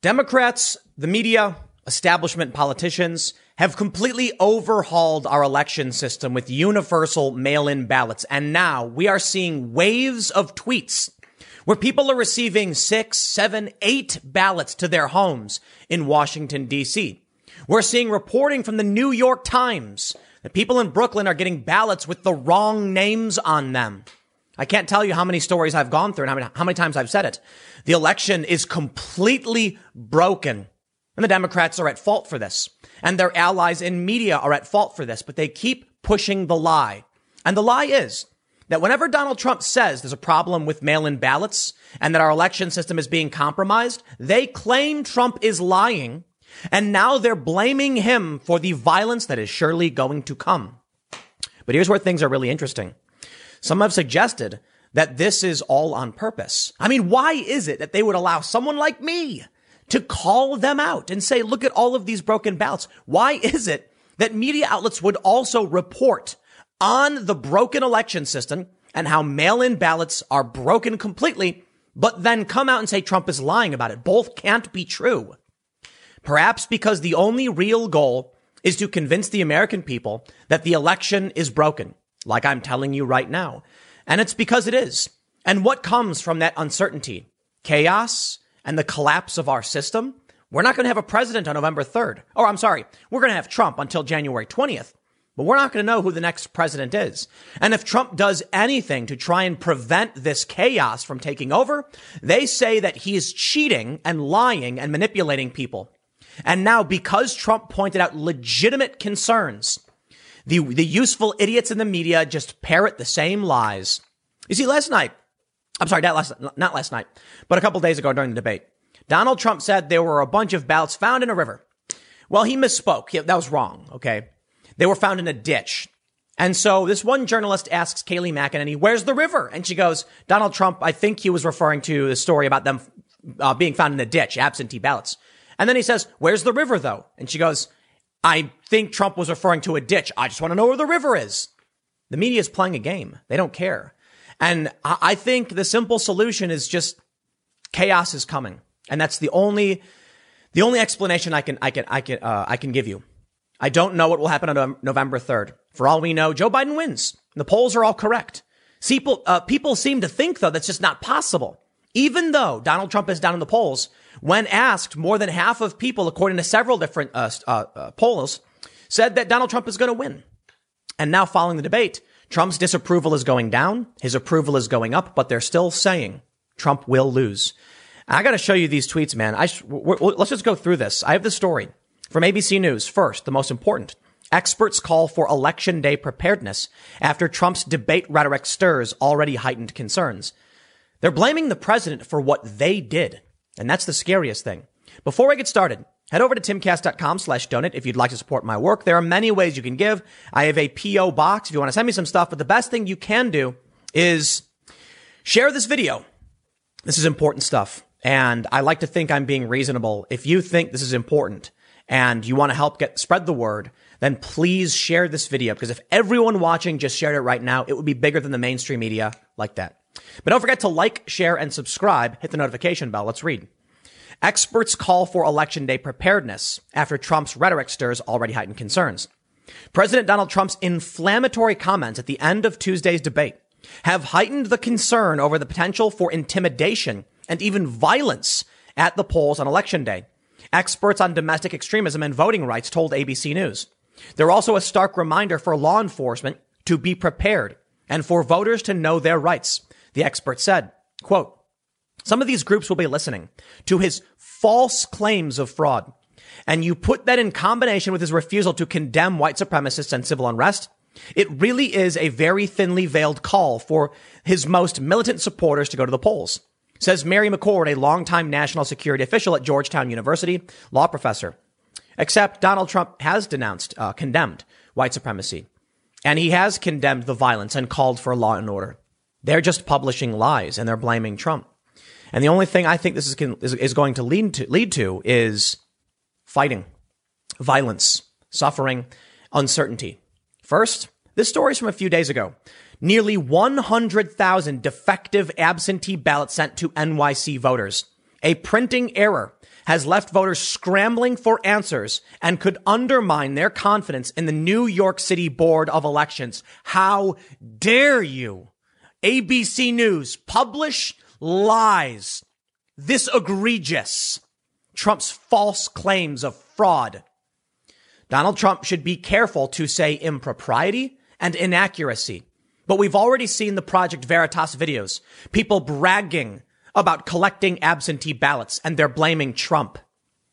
Democrats, the media, establishment politicians have completely overhauled our election system with universal mail-in ballots. And now we are seeing waves of tweets where people are receiving six, seven, eight ballots to their homes in Washington, D.C. We're seeing reporting from the New York Times that people in Brooklyn are getting ballots with the wrong names on them. I can't tell you how many stories I've gone through and how many, how many times I've said it. The election is completely broken. And the Democrats are at fault for this. And their allies in media are at fault for this, but they keep pushing the lie. And the lie is that whenever Donald Trump says there's a problem with mail-in ballots and that our election system is being compromised, they claim Trump is lying. And now they're blaming him for the violence that is surely going to come. But here's where things are really interesting. Some have suggested that this is all on purpose. I mean, why is it that they would allow someone like me to call them out and say, look at all of these broken ballots? Why is it that media outlets would also report on the broken election system and how mail-in ballots are broken completely, but then come out and say Trump is lying about it? Both can't be true. Perhaps because the only real goal is to convince the American people that the election is broken like I'm telling you right now. And it's because it is. And what comes from that uncertainty? Chaos and the collapse of our system. We're not going to have a president on November 3rd. Or I'm sorry, we're going to have Trump until January 20th. But we're not going to know who the next president is. And if Trump does anything to try and prevent this chaos from taking over, they say that he is cheating and lying and manipulating people. And now because Trump pointed out legitimate concerns the, the useful idiots in the media just parrot the same lies. You see, last night, I'm sorry, not last, not last night, but a couple days ago during the debate, Donald Trump said there were a bunch of ballots found in a river. Well, he misspoke. That was wrong. Okay. They were found in a ditch. And so this one journalist asks Kayleigh McEnany, where's the river? And she goes, Donald Trump, I think he was referring to the story about them uh, being found in a ditch, absentee ballots. And then he says, where's the river though? And she goes, I think Trump was referring to a ditch. I just want to know where the river is. The media is playing a game. They don't care. And I think the simple solution is just chaos is coming. And that's the only, the only explanation I can, I can, I can, uh, I can give you. I don't know what will happen on November 3rd. For all we know, Joe Biden wins. The polls are all correct. People, uh, people seem to think though that's just not possible. Even though Donald Trump is down in the polls, when asked, more than half of people, according to several different uh, uh, uh, polls, said that Donald Trump is going to win. And now, following the debate, Trump's disapproval is going down, his approval is going up, but they're still saying Trump will lose. I got to show you these tweets, man. I let's just go through this. I have the story from ABC News. First, the most important. Experts call for election day preparedness after Trump's debate rhetoric stirs already heightened concerns. They're blaming the president for what they did. And that's the scariest thing. Before I get started, head over to timcast.com slash donate if you'd like to support my work. There are many ways you can give. I have a PO box if you want to send me some stuff, but the best thing you can do is share this video. This is important stuff. And I like to think I'm being reasonable. If you think this is important and you want to help get spread the word, then please share this video because if everyone watching just shared it right now, it would be bigger than the mainstream media like that. But don't forget to like, share, and subscribe. Hit the notification bell. Let's read. Experts call for election day preparedness after Trump's rhetoric stirs already heightened concerns. President Donald Trump's inflammatory comments at the end of Tuesday's debate have heightened the concern over the potential for intimidation and even violence at the polls on election day. Experts on domestic extremism and voting rights told ABC News. They're also a stark reminder for law enforcement to be prepared and for voters to know their rights. The expert said, quote, some of these groups will be listening to his false claims of fraud. And you put that in combination with his refusal to condemn white supremacists and civil unrest. It really is a very thinly veiled call for his most militant supporters to go to the polls, says Mary McCord, a longtime national security official at Georgetown University, law professor. Except Donald Trump has denounced, uh, condemned white supremacy, and he has condemned the violence and called for law and order. They're just publishing lies and they're blaming Trump. And the only thing I think this is, is, is going to lead to lead to is fighting, violence, suffering, uncertainty. First, this story is from a few days ago. Nearly 100,000 defective absentee ballots sent to NYC voters. A printing error has left voters scrambling for answers and could undermine their confidence in the New York City Board of Elections. How dare you? ABC News publish lies. This egregious. Trump's false claims of fraud. Donald Trump should be careful to say impropriety and inaccuracy. But we've already seen the Project Veritas videos. People bragging about collecting absentee ballots and they're blaming Trump.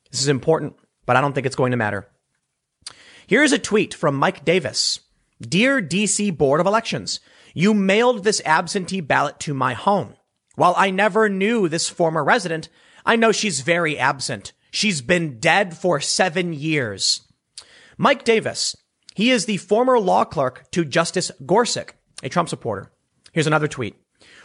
This is important, but I don't think it's going to matter. Here's a tweet from Mike Davis. Dear DC Board of Elections, you mailed this absentee ballot to my home. While I never knew this former resident, I know she's very absent. She's been dead for seven years. Mike Davis, he is the former law clerk to Justice Gorsuch, a Trump supporter. Here's another tweet.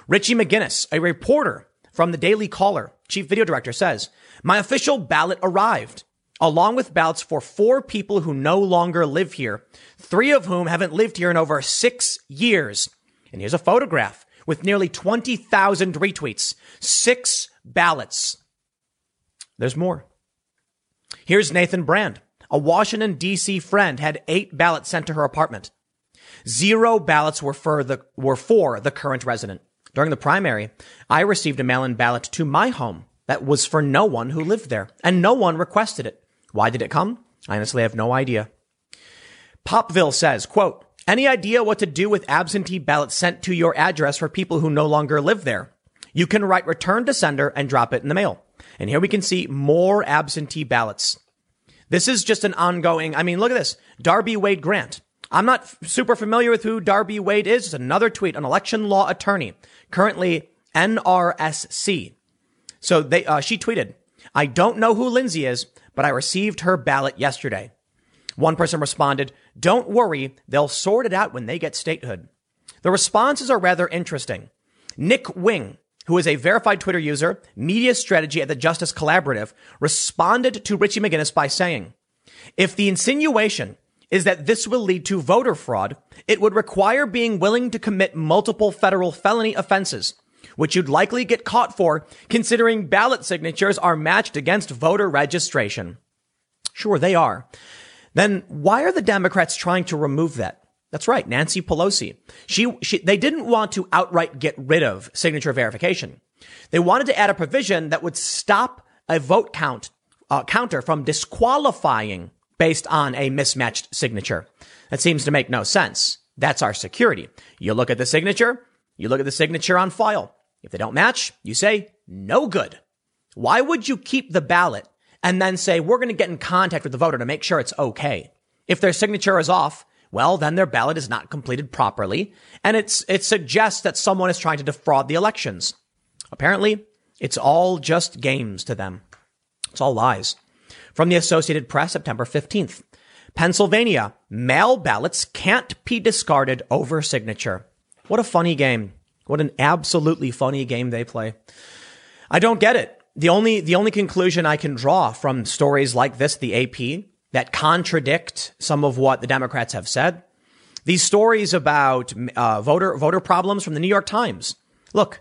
Richie McGinnis, a reporter from the Daily Caller, chief video director, says, My official ballot arrived, along with ballots for four people who no longer live here, three of whom haven't lived here in over six years. And here's a photograph with nearly 20,000 retweets. Six ballots. There's more. Here's Nathan Brand. A Washington, D.C. friend had eight ballots sent to her apartment. Zero ballots were for the, were for the current resident. During the primary, I received a mail-in ballot to my home that was for no one who lived there, and no one requested it. Why did it come? I honestly have no idea. Popville says, quote, any idea what to do with absentee ballots sent to your address for people who no longer live there? You can write return to sender and drop it in the mail. And here we can see more absentee ballots. This is just an ongoing, I mean, look at this. Darby Wade Grant. I'm not f- super familiar with who Darby Wade is. It's another tweet, an election law attorney, currently NRSC. So they, uh, she tweeted, I don't know who Lindsay is, but I received her ballot yesterday. One person responded, don't worry, they'll sort it out when they get statehood. The responses are rather interesting. Nick Wing, who is a verified Twitter user, media strategy at the Justice Collaborative, responded to Richie McGinnis by saying, if the insinuation is that this will lead to voter fraud, it would require being willing to commit multiple federal felony offenses, which you'd likely get caught for considering ballot signatures are matched against voter registration. Sure, they are. Then why are the Democrats trying to remove that? That's right, Nancy Pelosi. She, she, they didn't want to outright get rid of signature verification. They wanted to add a provision that would stop a vote count uh, counter from disqualifying based on a mismatched signature. That seems to make no sense. That's our security. You look at the signature, you look at the signature on file. If they don't match, you say no good. Why would you keep the ballot and then say we're going to get in contact with the voter to make sure it's okay? If their signature is off, well, then their ballot is not completed properly, and it's it suggests that someone is trying to defraud the elections. Apparently, it's all just games to them. It's all lies. From the Associated Press, September 15th. Pennsylvania, mail ballots can't be discarded over signature. What a funny game. What an absolutely funny game they play. I don't get it. The only, the only conclusion I can draw from stories like this, the AP, that contradict some of what the Democrats have said, these stories about uh, voter, voter problems from the New York Times. Look,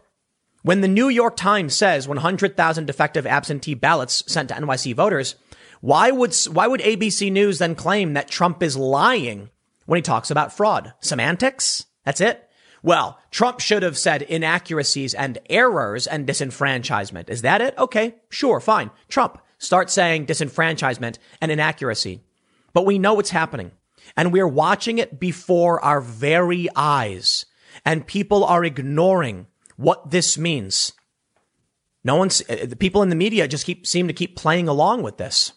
when the New York Times says 100,000 defective absentee ballots sent to NYC voters, why would, why would ABC News then claim that Trump is lying when he talks about fraud? Semantics? That's it? Well, Trump should have said inaccuracies and errors and disenfranchisement. Is that it? Okay, sure, fine. Trump, start saying disenfranchisement and inaccuracy. But we know what's happening and we're watching it before our very eyes and people are ignoring what this means. No one's, uh, the people in the media just keep, seem to keep playing along with this.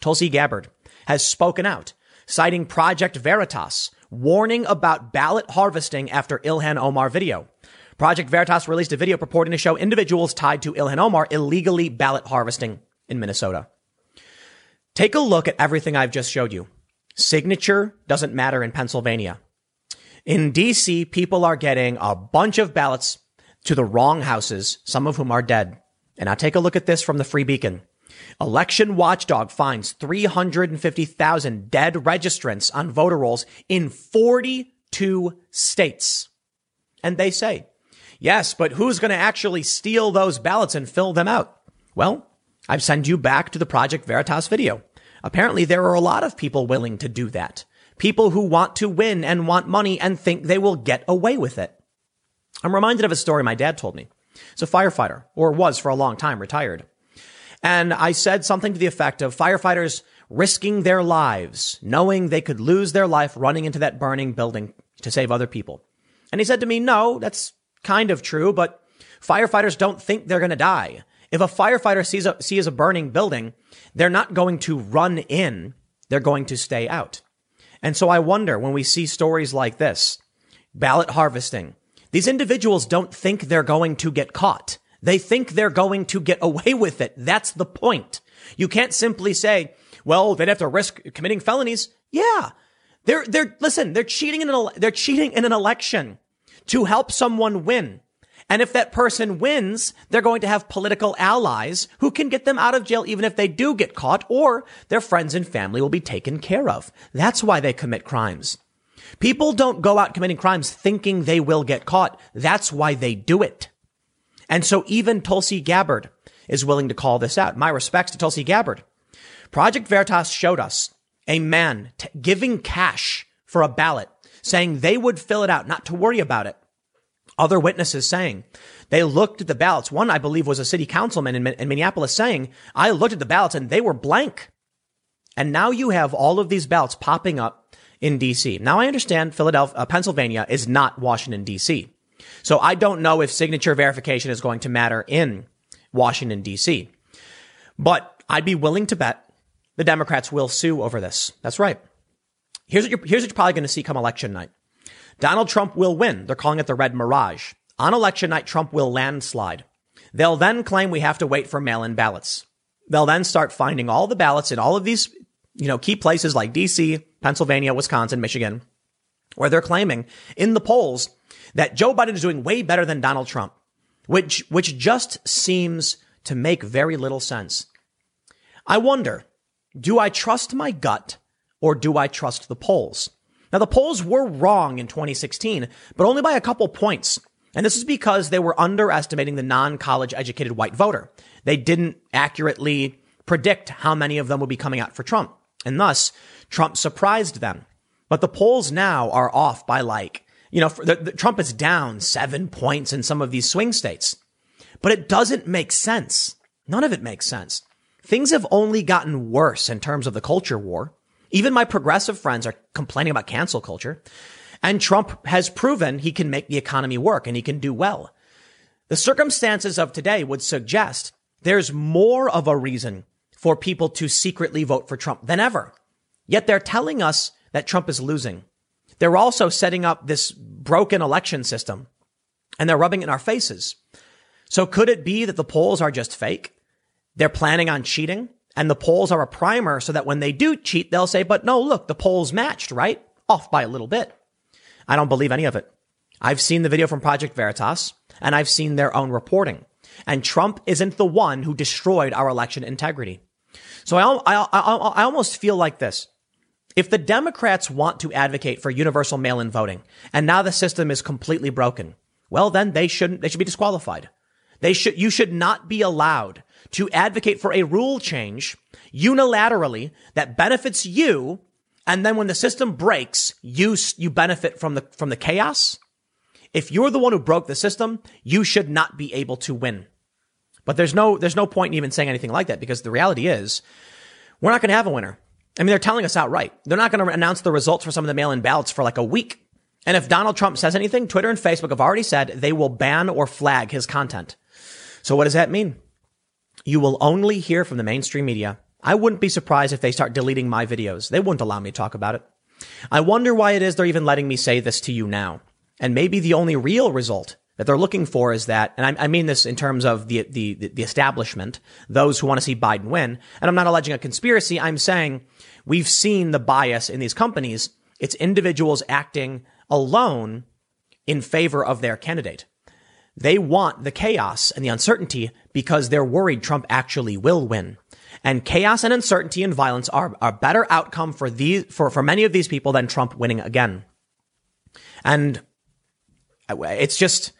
Tulsi Gabbard has spoken out, citing Project Veritas, warning about ballot harvesting after Ilhan Omar video. Project Veritas released a video purporting to show individuals tied to Ilhan Omar illegally ballot harvesting in Minnesota. Take a look at everything I've just showed you. Signature doesn't matter in Pennsylvania. In DC, people are getting a bunch of ballots to the wrong houses, some of whom are dead. And now take a look at this from the Free Beacon. Election Watchdog finds 350,000 dead registrants on voter rolls in 42 states. And they say, yes, but who's going to actually steal those ballots and fill them out? Well, I've sent you back to the Project Veritas video. Apparently there are a lot of people willing to do that. People who want to win and want money and think they will get away with it. I'm reminded of a story my dad told me. He's a firefighter, or was for a long time, retired. And I said something to the effect of firefighters risking their lives, knowing they could lose their life running into that burning building to save other people. And he said to me, no, that's kind of true, but firefighters don't think they're going to die. If a firefighter sees a, sees a burning building, they're not going to run in. They're going to stay out. And so I wonder when we see stories like this, ballot harvesting, these individuals don't think they're going to get caught. They think they're going to get away with it. That's the point. You can't simply say, well, they'd have to risk committing felonies. Yeah. They're, they're, listen, they're cheating in an, they're cheating in an election to help someone win. And if that person wins, they're going to have political allies who can get them out of jail even if they do get caught or their friends and family will be taken care of. That's why they commit crimes. People don't go out committing crimes thinking they will get caught. That's why they do it. And so even Tulsi Gabbard is willing to call this out. My respects to Tulsi Gabbard. Project Veritas showed us a man t- giving cash for a ballot, saying they would fill it out, not to worry about it. Other witnesses saying they looked at the ballots. One, I believe, was a city councilman in, in Minneapolis saying, I looked at the ballots and they were blank. And now you have all of these ballots popping up in DC. Now I understand Philadelphia, uh, Pennsylvania is not Washington DC. So I don't know if signature verification is going to matter in Washington DC. But I'd be willing to bet the Democrats will sue over this. That's right. Here's what you're, here's what you're probably going to see come election night. Donald Trump will win. They're calling it the red mirage. On election night, Trump will landslide. They'll then claim we have to wait for mail-in ballots. They'll then start finding all the ballots in all of these, you know, key places like DC, Pennsylvania, Wisconsin, Michigan, where they're claiming in the polls that Joe Biden is doing way better than Donald Trump, which, which just seems to make very little sense. I wonder, do I trust my gut or do I trust the polls? Now, the polls were wrong in 2016, but only by a couple points. And this is because they were underestimating the non-college educated white voter. They didn't accurately predict how many of them would be coming out for Trump. And thus, Trump surprised them. But the polls now are off by like, you know, the, the, Trump is down seven points in some of these swing states. But it doesn't make sense. None of it makes sense. Things have only gotten worse in terms of the culture war. Even my progressive friends are complaining about cancel culture. And Trump has proven he can make the economy work and he can do well. The circumstances of today would suggest there's more of a reason for people to secretly vote for Trump than ever. Yet they're telling us that Trump is losing. They're also setting up this broken election system and they're rubbing it in our faces. So could it be that the polls are just fake? They're planning on cheating and the polls are a primer so that when they do cheat, they'll say, but no, look, the polls matched, right? Off by a little bit. I don't believe any of it. I've seen the video from Project Veritas and I've seen their own reporting. And Trump isn't the one who destroyed our election integrity. So I, I, I, I almost feel like this. If the Democrats want to advocate for universal mail-in voting, and now the system is completely broken, well, then they shouldn't, they should be disqualified. They should, you should not be allowed to advocate for a rule change unilaterally that benefits you. And then when the system breaks, you, you benefit from the, from the chaos. If you're the one who broke the system, you should not be able to win. But there's no, there's no point in even saying anything like that because the reality is we're not going to have a winner. I mean, they're telling us outright. They're not going to announce the results for some of the mail-in ballots for like a week. And if Donald Trump says anything, Twitter and Facebook have already said they will ban or flag his content. So what does that mean? You will only hear from the mainstream media. I wouldn't be surprised if they start deleting my videos. They wouldn't allow me to talk about it. I wonder why it is they're even letting me say this to you now. And maybe the only real result that they're looking for is that, and I, I mean this in terms of the, the, the establishment, those who want to see Biden win. And I'm not alleging a conspiracy. I'm saying we've seen the bias in these companies. It's individuals acting alone in favor of their candidate. They want the chaos and the uncertainty because they're worried Trump actually will win. And chaos and uncertainty and violence are a better outcome for these, for, for many of these people than Trump winning again. And it's just,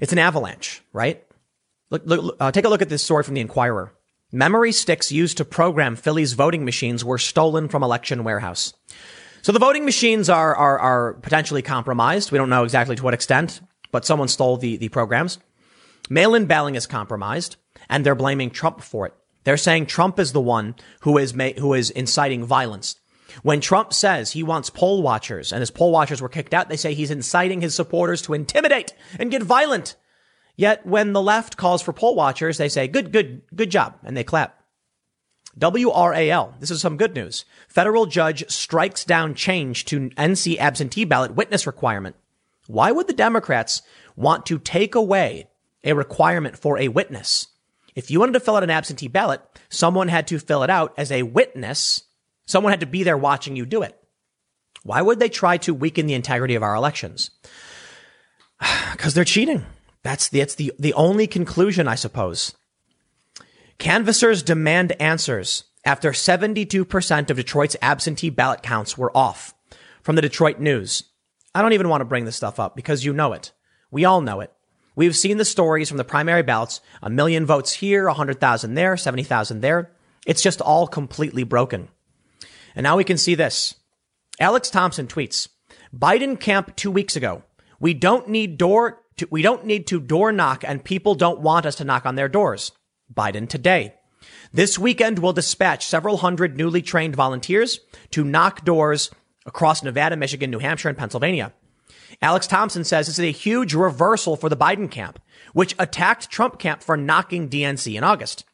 it's an avalanche, right? Look, look uh, take a look at this story from the Inquirer. Memory sticks used to program Philly's voting machines were stolen from election warehouse. So the voting machines are, are, are potentially compromised. We don't know exactly to what extent, but someone stole the, the programs. Mail-in balloting is compromised and they're blaming Trump for it. They're saying Trump is the one who is ma- who is inciting violence. When Trump says he wants poll watchers and his poll watchers were kicked out, they say he's inciting his supporters to intimidate and get violent. Yet when the left calls for poll watchers, they say, good, good, good job. And they clap. WRAL. This is some good news. Federal judge strikes down change to NC absentee ballot witness requirement. Why would the Democrats want to take away a requirement for a witness? If you wanted to fill out an absentee ballot, someone had to fill it out as a witness. Someone had to be there watching you do it. Why would they try to weaken the integrity of our elections? Because they're cheating. That's the, it's the, the only conclusion, I suppose. Canvassers demand answers after 72% of Detroit's absentee ballot counts were off. From the Detroit News. I don't even want to bring this stuff up because you know it. We all know it. We've seen the stories from the primary ballots. A million votes here, 100,000 there, 70,000 there. It's just all completely broken. And now we can see this. Alex Thompson tweets, Biden camp two weeks ago. We don't need door to, we don't need to door knock and people don't want us to knock on their doors. Biden today. This weekend will dispatch several hundred newly trained volunteers to knock doors across Nevada, Michigan, New Hampshire, and Pennsylvania. Alex Thompson says this is a huge reversal for the Biden camp, which attacked Trump camp for knocking DNC in August.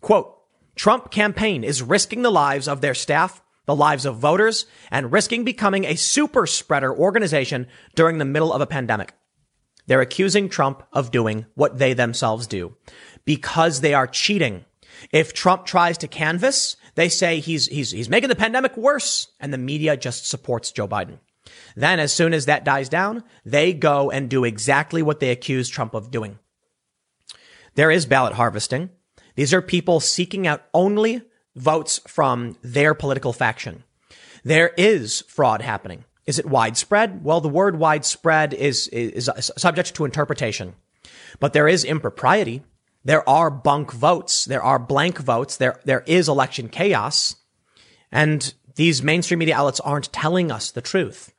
Quote, Trump campaign is risking the lives of their staff, the lives of voters, and risking becoming a super spreader organization during the middle of a pandemic. They're accusing Trump of doing what they themselves do because they are cheating. If Trump tries to canvass, they say he's, he's, he's making the pandemic worse and the media just supports Joe Biden. Then as soon as that dies down, they go and do exactly what they accuse Trump of doing. There is ballot harvesting. These are people seeking out only votes from their political faction. There is fraud happening. Is it widespread? Well, the word widespread is, is, is subject to interpretation, but there is impropriety. There are bunk votes. There are blank votes. There, there is election chaos. And these mainstream media outlets aren't telling us the truth.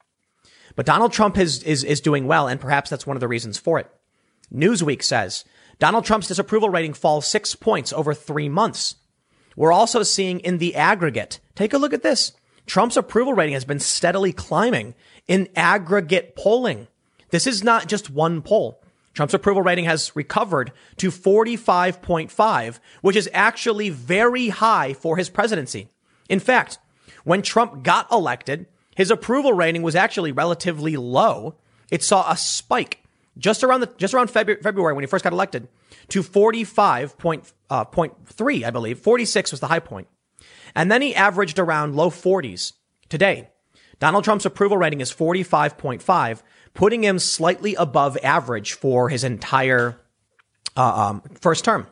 But Donald Trump is, is, is doing well, and perhaps that's one of the reasons for it. Newsweek says Donald Trump's disapproval rating falls six points over three months. We're also seeing in the aggregate, take a look at this. Trump's approval rating has been steadily climbing in aggregate polling. This is not just one poll. Trump's approval rating has recovered to 45.5, which is actually very high for his presidency. In fact, when Trump got elected, his approval rating was actually relatively low. It saw a spike just around the, just around February, February when he first got elected to 45.3, uh, I believe. 46 was the high point. And then he averaged around low 40s. Today, Donald Trump's approval rating is 45.5, putting him slightly above average for his entire uh, um, first term,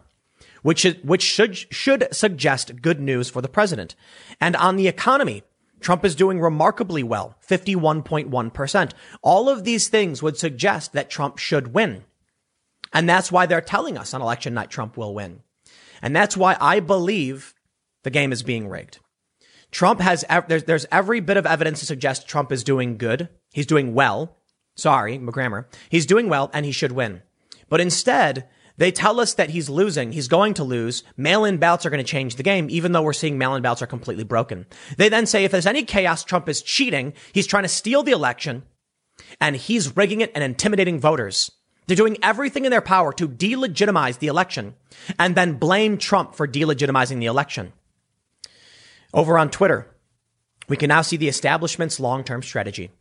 which is, which should should suggest good news for the president. And on the economy, Trump is doing remarkably well, 51.1%. All of these things would suggest that Trump should win. And that's why they're telling us on election night Trump will win. And that's why I believe the game is being rigged. Trump has, there's, there's every bit of evidence to suggest Trump is doing good. He's doing well. Sorry, McGrammer. He's doing well and he should win. But instead, they tell us that he's losing. He's going to lose. Mail-in ballots are going to change the game, even though we're seeing mail-in ballots are completely broken. They then say if there's any chaos, Trump is cheating. He's trying to steal the election and he's rigging it and intimidating voters. They're doing everything in their power to delegitimize the election and then blame Trump for delegitimizing the election. Over on Twitter, we can now see the establishment's long-term strategy.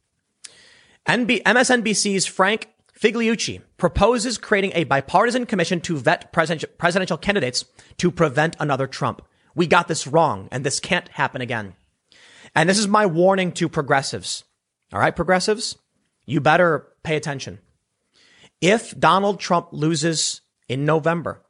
NB- MSNBC's Frank Figliuzzi proposes creating a bipartisan commission to vet presidential candidates to prevent another Trump. We got this wrong and this can't happen again. And this is my warning to progressives. All right, progressives, you better pay attention. If Donald Trump loses in November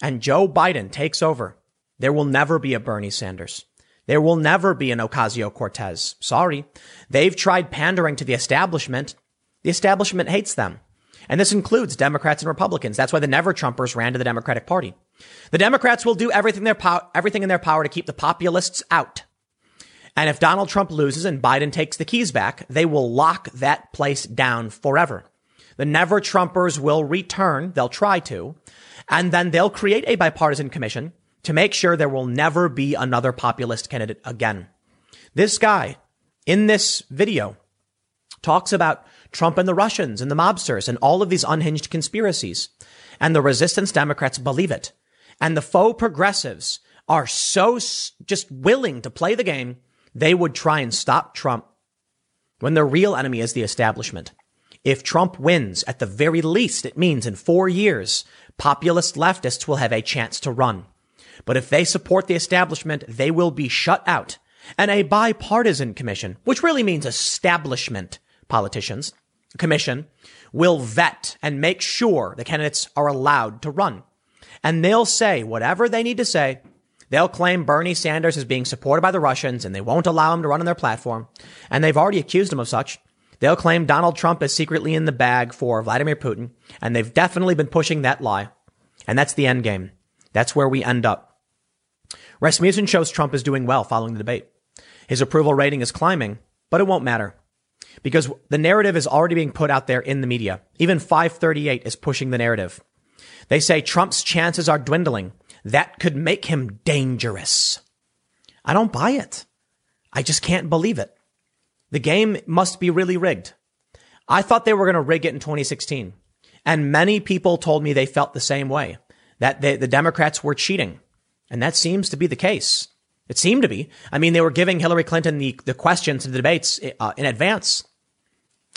and Joe Biden takes over, there will never be a Bernie Sanders. There will never be an Ocasio Cortez. Sorry. They've tried pandering to the establishment. The establishment hates them. And this includes Democrats and Republicans. That's why the Never Trumpers ran to the Democratic Party. The Democrats will do everything, their pow- everything in their power to keep the populists out. And if Donald Trump loses and Biden takes the keys back, they will lock that place down forever. The Never Trumpers will return. They'll try to. And then they'll create a bipartisan commission to make sure there will never be another populist candidate again. This guy in this video talks about Trump and the Russians and the mobsters and all of these unhinged conspiracies. And the resistance Democrats believe it. And the faux progressives are so just willing to play the game, they would try and stop Trump when the real enemy is the establishment. If Trump wins, at the very least, it means in four years, populist leftists will have a chance to run. But if they support the establishment, they will be shut out. And a bipartisan commission, which really means establishment politicians, commission, will vet and make sure the candidates are allowed to run. And they'll say whatever they need to say. They'll claim Bernie Sanders is being supported by the Russians and they won't allow him to run on their platform. And they've already accused him of such. They'll claim Donald Trump is secretly in the bag for Vladimir Putin. And they've definitely been pushing that lie. And that's the end game. That's where we end up. Rasmussen shows Trump is doing well following the debate. His approval rating is climbing, but it won't matter because the narrative is already being put out there in the media. Even 538 is pushing the narrative. They say Trump's chances are dwindling. That could make him dangerous. I don't buy it. I just can't believe it. The game must be really rigged. I thought they were going to rig it in 2016. And many people told me they felt the same way, that they, the Democrats were cheating. And that seems to be the case. It seemed to be. I mean, they were giving Hillary Clinton the, the questions to the debates uh, in advance.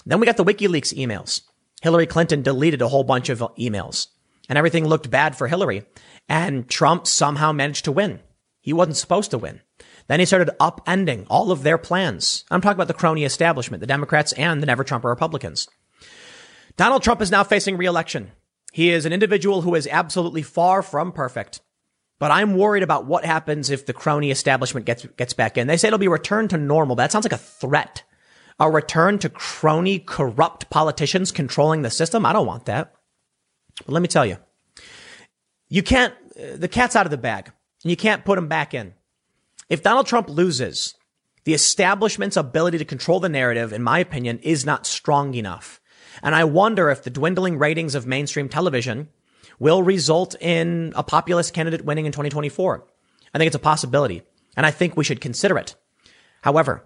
Then we got the WikiLeaks emails. Hillary Clinton deleted a whole bunch of emails and everything looked bad for Hillary. And Trump somehow managed to win. He wasn't supposed to win. Then he started upending all of their plans. I'm talking about the crony establishment, the Democrats and the never Trumper Republicans. Donald Trump is now facing reelection. He is an individual who is absolutely far from perfect. But I'm worried about what happens if the crony establishment gets gets back in. They say it'll be returned to normal. That sounds like a threat. A return to crony, corrupt politicians controlling the system. I don't want that. But let me tell you, you can't. Uh, the cat's out of the bag, and you can't put him back in. If Donald Trump loses, the establishment's ability to control the narrative, in my opinion, is not strong enough. And I wonder if the dwindling ratings of mainstream television will result in a populist candidate winning in 2024. I think it's a possibility, and I think we should consider it. However,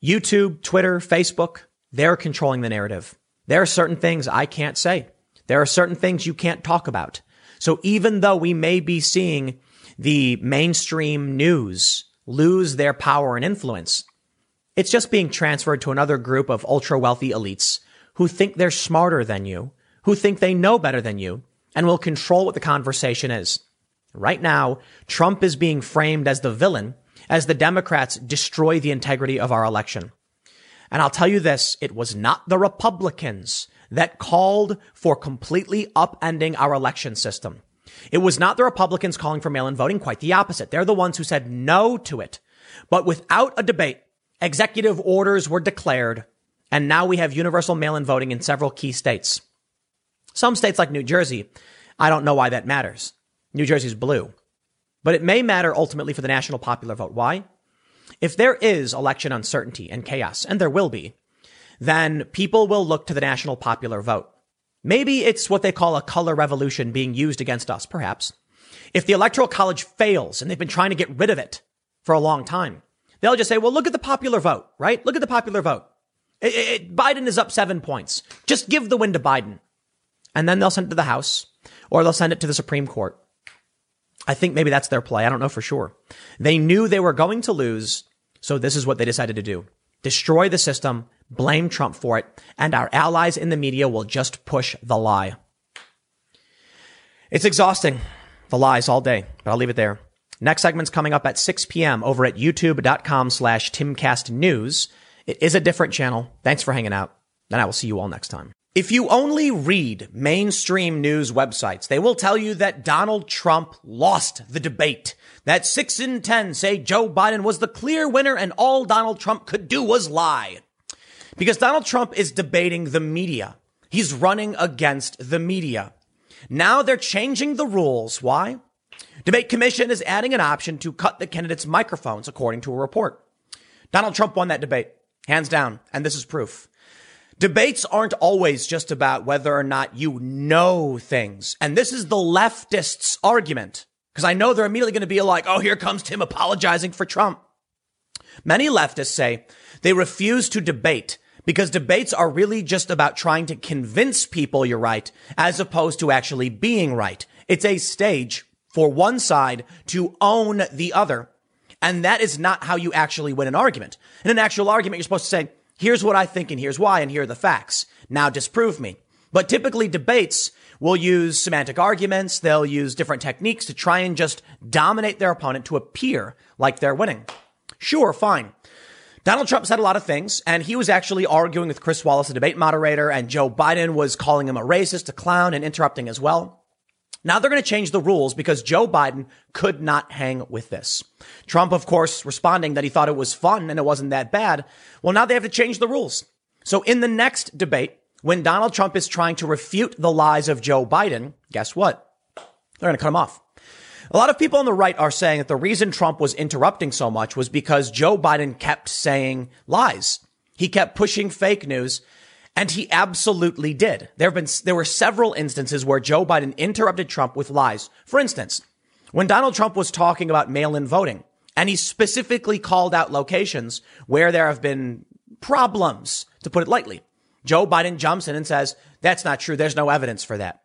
YouTube, Twitter, Facebook, they're controlling the narrative. There are certain things I can't say. There are certain things you can't talk about. So even though we may be seeing the mainstream news lose their power and influence, it's just being transferred to another group of ultra wealthy elites who think they're smarter than you, who think they know better than you, and will control what the conversation is. Right now, Trump is being framed as the villain as the Democrats destroy the integrity of our election. And I'll tell you this, it was not the Republicans that called for completely upending our election system. It was not the Republicans calling for mail-in voting, quite the opposite. They're the ones who said no to it. But without a debate, executive orders were declared, and now we have universal mail-in voting in several key states. Some states like New Jersey, I don't know why that matters. New Jersey's blue. But it may matter ultimately for the national popular vote. Why? If there is election uncertainty and chaos, and there will be, then people will look to the national popular vote. Maybe it's what they call a color revolution being used against us, perhaps. If the electoral college fails and they've been trying to get rid of it for a long time, they'll just say, well, look at the popular vote, right? Look at the popular vote. It, it, Biden is up seven points. Just give the win to Biden. And then they'll send it to the House or they'll send it to the Supreme Court. I think maybe that's their play. I don't know for sure. They knew they were going to lose. So this is what they decided to do. Destroy the system, blame Trump for it, and our allies in the media will just push the lie. It's exhausting, the lies all day, but I'll leave it there. Next segment's coming up at 6 p.m. over at youtube.com slash timcastnews. It is a different channel. Thanks for hanging out, and I will see you all next time. If you only read mainstream news websites, they will tell you that Donald Trump lost the debate. That six in 10 say Joe Biden was the clear winner and all Donald Trump could do was lie. Because Donald Trump is debating the media. He's running against the media. Now they're changing the rules. Why? Debate Commission is adding an option to cut the candidates' microphones, according to a report. Donald Trump won that debate, hands down, and this is proof. Debates aren't always just about whether or not you know things. And this is the leftists' argument. Because I know they're immediately going to be like, oh, here comes Tim apologizing for Trump. Many leftists say they refuse to debate because debates are really just about trying to convince people you're right as opposed to actually being right. It's a stage for one side to own the other. And that is not how you actually win an argument. In an actual argument, you're supposed to say, here's what I think and here's why and here are the facts. Now disprove me. But typically debates will use semantic arguments. They'll use different techniques to try and just dominate their opponent to appear like they're winning. Sure, fine. Donald Trump said a lot of things, and he was actually arguing with Chris Wallace, the debate moderator, and Joe Biden was calling him a racist, a clown, and interrupting as well. Now they're going to change the rules because Joe Biden could not hang with this. Trump, of course, responding that he thought it was fun and it wasn't that bad. Well, now they have to change the rules. So in the next debate, when Donald Trump is trying to refute the lies of Joe Biden, guess what? They're going to cut him off. A lot of people on the right are saying that the reason Trump was interrupting so much was because Joe Biden kept saying lies. He kept pushing fake news and he absolutely did. There have been, there were several instances where Joe Biden interrupted Trump with lies. For instance, when Donald Trump was talking about mail-in voting and he specifically called out locations where there have been problems, to put it lightly. Joe Biden jumps in and says, that's not true. There's no evidence for that.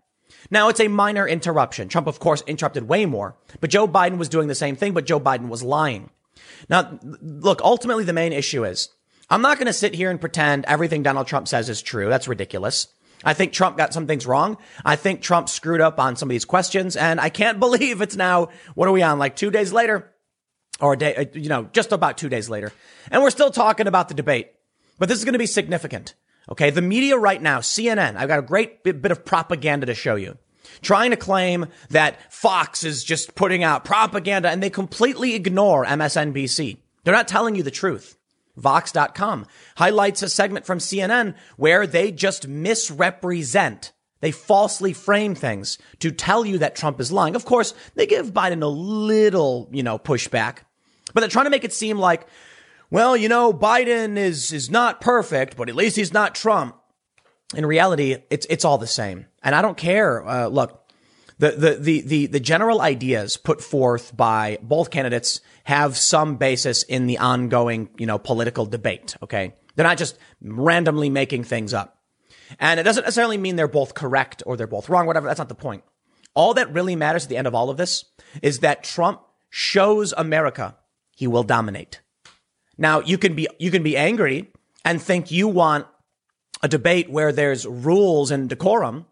Now it's a minor interruption. Trump, of course, interrupted way more, but Joe Biden was doing the same thing, but Joe Biden was lying. Now, look, ultimately the main issue is I'm not going to sit here and pretend everything Donald Trump says is true. That's ridiculous. I think Trump got some things wrong. I think Trump screwed up on some of these questions and I can't believe it's now, what are we on? Like two days later or a day, uh, you know, just about two days later. And we're still talking about the debate, but this is going to be significant. Okay. The media right now, CNN, I've got a great bit of propaganda to show you. Trying to claim that Fox is just putting out propaganda and they completely ignore MSNBC. They're not telling you the truth. Vox.com highlights a segment from CNN where they just misrepresent. They falsely frame things to tell you that Trump is lying. Of course, they give Biden a little, you know, pushback, but they're trying to make it seem like well, you know, Biden is, is not perfect, but at least he's not Trump. In reality, it's, it's all the same. And I don't care. Uh, look, the, the, the, the, the general ideas put forth by both candidates have some basis in the ongoing, you know, political debate. Okay. They're not just randomly making things up. And it doesn't necessarily mean they're both correct or they're both wrong, whatever. That's not the point. All that really matters at the end of all of this is that Trump shows America he will dominate. Now you can be, you can be angry and think you want a debate where there's rules and decorum.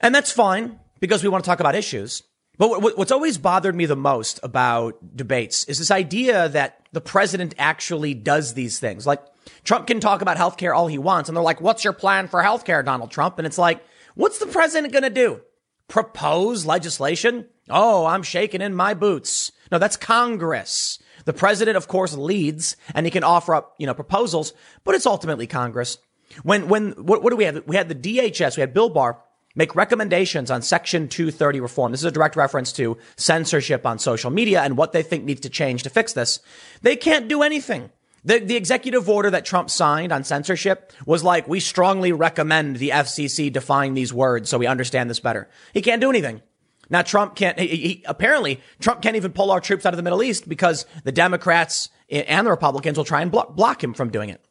And that's fine because we want to talk about issues. But what's always bothered me the most about debates is this idea that the president actually does these things. Like Trump can talk about healthcare all he wants. And they're like, what's your plan for healthcare, Donald Trump? And it's like, what's the president going to do? Propose legislation? Oh, I'm shaking in my boots. No, that's Congress. The president, of course, leads and he can offer up, you know, proposals, but it's ultimately Congress. When, when, what, what do we have? We had the DHS, we had Bill Barr make recommendations on Section 230 reform. This is a direct reference to censorship on social media and what they think needs to change to fix this. They can't do anything. The, the executive order that Trump signed on censorship was like, we strongly recommend the FCC define these words so we understand this better. He can't do anything. Now Trump can't, he, he, apparently Trump can't even pull our troops out of the Middle East because the Democrats and the Republicans will try and block, block him from doing it.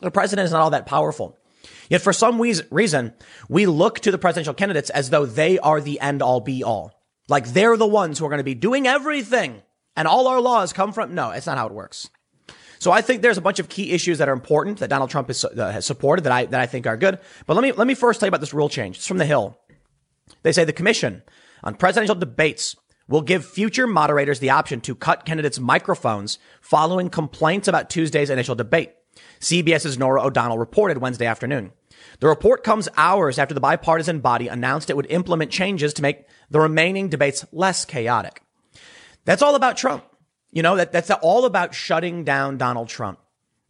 The president is not all that powerful. Yet for some reason, we look to the presidential candidates as though they are the end all be all. Like they're the ones who are going to be doing everything and all our laws come from, no, it's not how it works. So I think there's a bunch of key issues that are important that Donald Trump has, uh, has supported that I, that I think are good. But let me, let me first tell you about this rule change. It's from the Hill. They say the commission on presidential debates will give future moderators the option to cut candidates' microphones following complaints about Tuesday's initial debate. CBS's Norah O'Donnell reported Wednesday afternoon. The report comes hours after the bipartisan body announced it would implement changes to make the remaining debates less chaotic. That's all about Trump. You know, that, that's all about shutting down Donald Trump.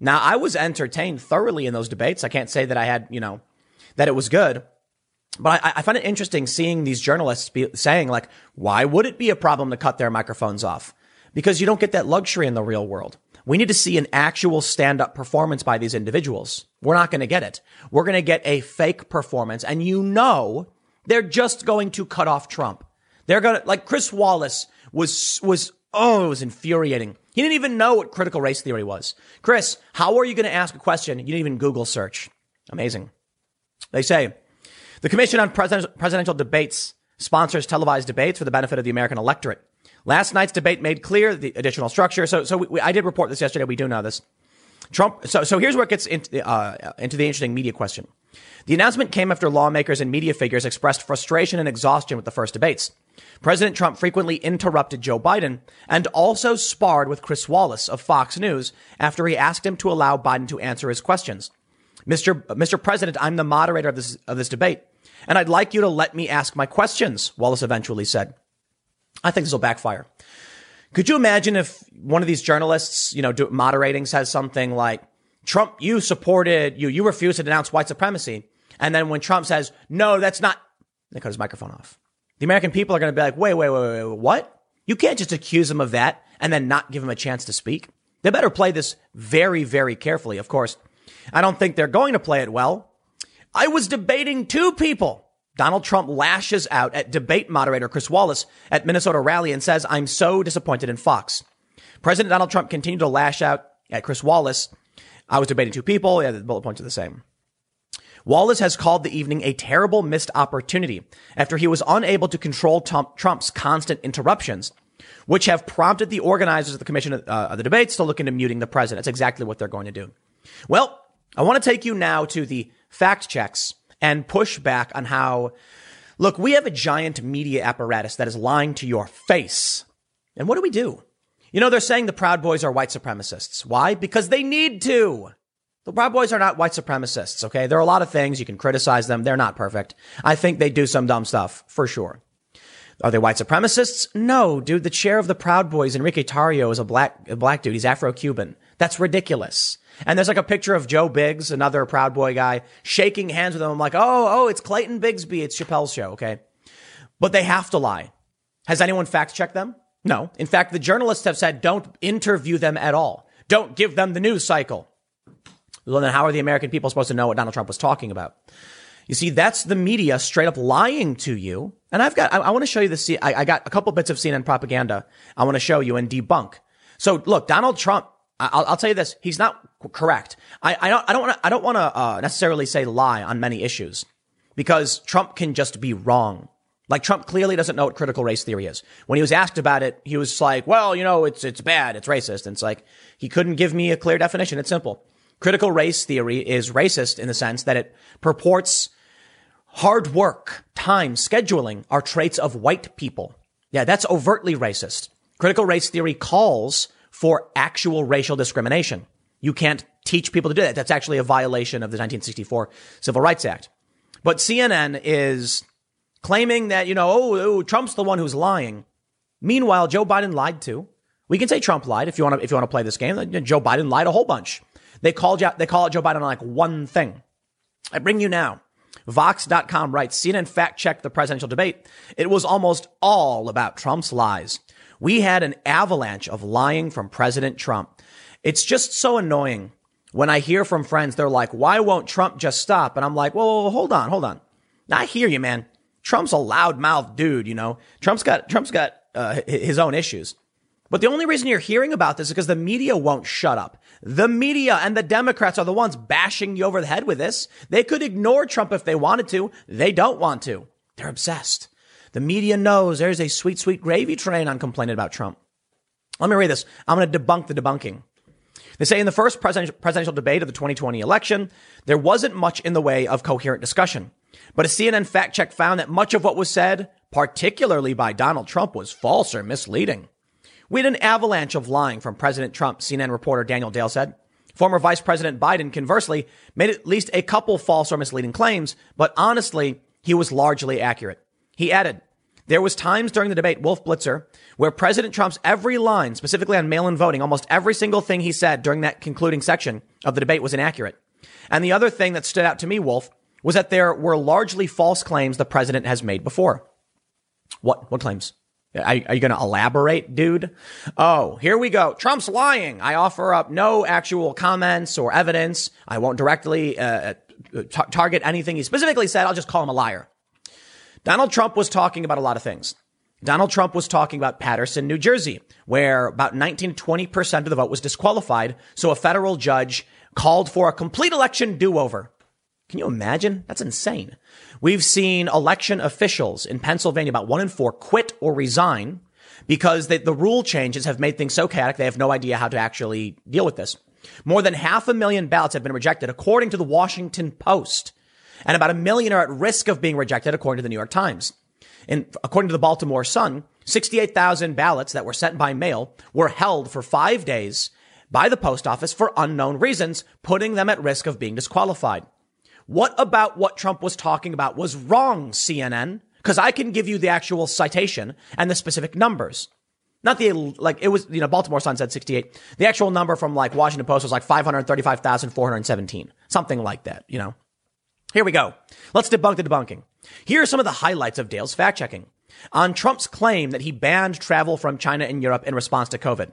Now, I was entertained thoroughly in those debates. I can't say that I had, you know, that it was good. But I, I find it interesting seeing these journalists be saying like, why would it be a problem to cut their microphones off? Because you don't get that luxury in the real world. We need to see an actual stand up performance by these individuals. We're not going to get it. We're going to get a fake performance. And you know, they're just going to cut off Trump. They're going to, like Chris Wallace was, was, oh, it was infuriating. He didn't even know what critical race theory was. Chris, how are you going to ask a question? You didn't even Google search. Amazing. They say the Commission on Presidential Debates sponsors televised debates for the benefit of the American electorate. Last night's debate made clear the additional structure. So, so we, I did report this yesterday. We do know this. Trump. So, so here's where it gets into, uh, into the interesting media question. The announcement came after lawmakers and media figures expressed frustration and exhaustion with the first debates. President Trump frequently interrupted Joe Biden and also sparred with Chris Wallace of Fox News after he asked him to allow Biden to answer his questions. Mr. Mr. President, I'm the moderator of this, of this debate, and I'd like you to let me ask my questions, Wallace eventually said. I think this will backfire. Could you imagine if one of these journalists, you know, do, moderating says something like, Trump, you supported, you, you refused to denounce white supremacy. And then when Trump says, no, that's not, they cut his microphone off. The American people are going to be like, wait, wait, wait, wait, wait, what? You can't just accuse him of that and then not give him a chance to speak. They better play this very, very carefully. Of course, I don't think they're going to play it well. I was debating two people. Donald Trump lashes out at debate moderator Chris Wallace at Minnesota rally and says, I'm so disappointed in Fox. President Donald Trump continued to lash out at Chris Wallace. I was debating two people. Yeah, the bullet points are the same. Wallace has called the evening a terrible missed opportunity after he was unable to control Trump's constant interruptions, which have prompted the organizers of the commission uh, of the debates to look into muting the president. That's exactly what they're going to do. Well, I want to take you now to the fact checks and push back on how, look, we have a giant media apparatus that is lying to your face. And what do we do? You know, they're saying the Proud Boys are white supremacists. Why? Because they need to. The Proud Boys are not white supremacists, okay? There are a lot of things. You can criticize them. They're not perfect. I think they do some dumb stuff, for sure. Are they white supremacists? No, dude. The chair of the Proud Boys, Enrique Tarrio, is a black, a black dude. He's Afro-Cuban. That's ridiculous. And there's like a picture of Joe Biggs, another Proud Boy guy, shaking hands with him. I'm like, oh, oh, it's Clayton Bigsby. It's Chappelle's show. Okay. But they have to lie. Has anyone fact checked them? No. In fact, the journalists have said don't interview them at all. Don't give them the news cycle. Well, then how are the American people supposed to know what Donald Trump was talking about? You see, that's the media straight up lying to you. And I've got, I, I want to show you the, I, I got a couple bits of CNN propaganda I want to show you and debunk. So look, Donald Trump I'll, I'll, tell you this: he's not correct. I, I don't. I don't want to. I don't want to uh, necessarily say lie on many issues because Trump can just be wrong. Like Trump clearly doesn't know what critical race theory is. When he was asked about it, he was like, "Well, you know, it's it's bad. It's racist." And it's like he couldn't give me a clear definition. It's simple. Critical race theory is racist in the sense that it purports hard work, time, scheduling are traits of white people. Yeah, that's overtly racist. Critical race theory calls for actual racial discrimination. You can't teach people to do that. That's actually a violation of the 1964 Civil Rights Act. But CNN is claiming that, you know, oh, oh, Trump's the one who's lying. Meanwhile, Joe Biden lied too. We can say Trump lied if you want to, if you want to play this game. Joe Biden lied a whole bunch. They called you, they call it Joe Biden on like one thing. I bring you now. Vox.com writes, CNN fact checked the presidential debate. It was almost all about Trump's lies. We had an avalanche of lying from President Trump. It's just so annoying when I hear from friends, they're like, why won't Trump just stop? And I'm like, well, hold on, hold on. I hear you, man. Trump's a loudmouth dude, you know. Trump's got, Trump's got uh, his own issues. But the only reason you're hearing about this is because the media won't shut up. The media and the Democrats are the ones bashing you over the head with this. They could ignore Trump if they wanted to. They don't want to. They're obsessed. The media knows there's a sweet, sweet gravy train on complaining about Trump. Let me read this. I'm going to debunk the debunking. They say in the first presidential debate of the 2020 election, there wasn't much in the way of coherent discussion. But a CNN fact check found that much of what was said, particularly by Donald Trump, was false or misleading. We had an avalanche of lying from President Trump, CNN reporter Daniel Dale said. Former Vice President Biden, conversely, made at least a couple false or misleading claims, but honestly, he was largely accurate. He added, there was times during the debate, Wolf Blitzer, where President Trump's every line, specifically on mail-in voting, almost every single thing he said during that concluding section of the debate was inaccurate. And the other thing that stood out to me, Wolf, was that there were largely false claims the president has made before. What, what claims? Are, are you going to elaborate, dude? Oh, here we go. Trump's lying. I offer up no actual comments or evidence. I won't directly uh, t- target anything he specifically said. I'll just call him a liar. Donald Trump was talking about a lot of things. Donald Trump was talking about Paterson, New Jersey, where about 19 to 20% of the vote was disqualified. So a federal judge called for a complete election do-over. Can you imagine? That's insane. We've seen election officials in Pennsylvania, about one in four, quit or resign because they, the rule changes have made things so chaotic they have no idea how to actually deal with this. More than half a million ballots have been rejected, according to the Washington Post, and about a million are at risk of being rejected, according to the New York Times. And according to the Baltimore Sun, 68,000 ballots that were sent by mail were held for five days by the post office for unknown reasons, putting them at risk of being disqualified. What about what Trump was talking about was wrong, CNN? Because I can give you the actual citation and the specific numbers. Not the, like, it was, you know, Baltimore Sun said 68. The actual number from like Washington Post was like 535,417. Something like that, you know. Here we go. Let's debunk the debunking. Here are some of the highlights of Dale's fact checking. On Trump's claim that he banned travel from China and Europe in response to COVID.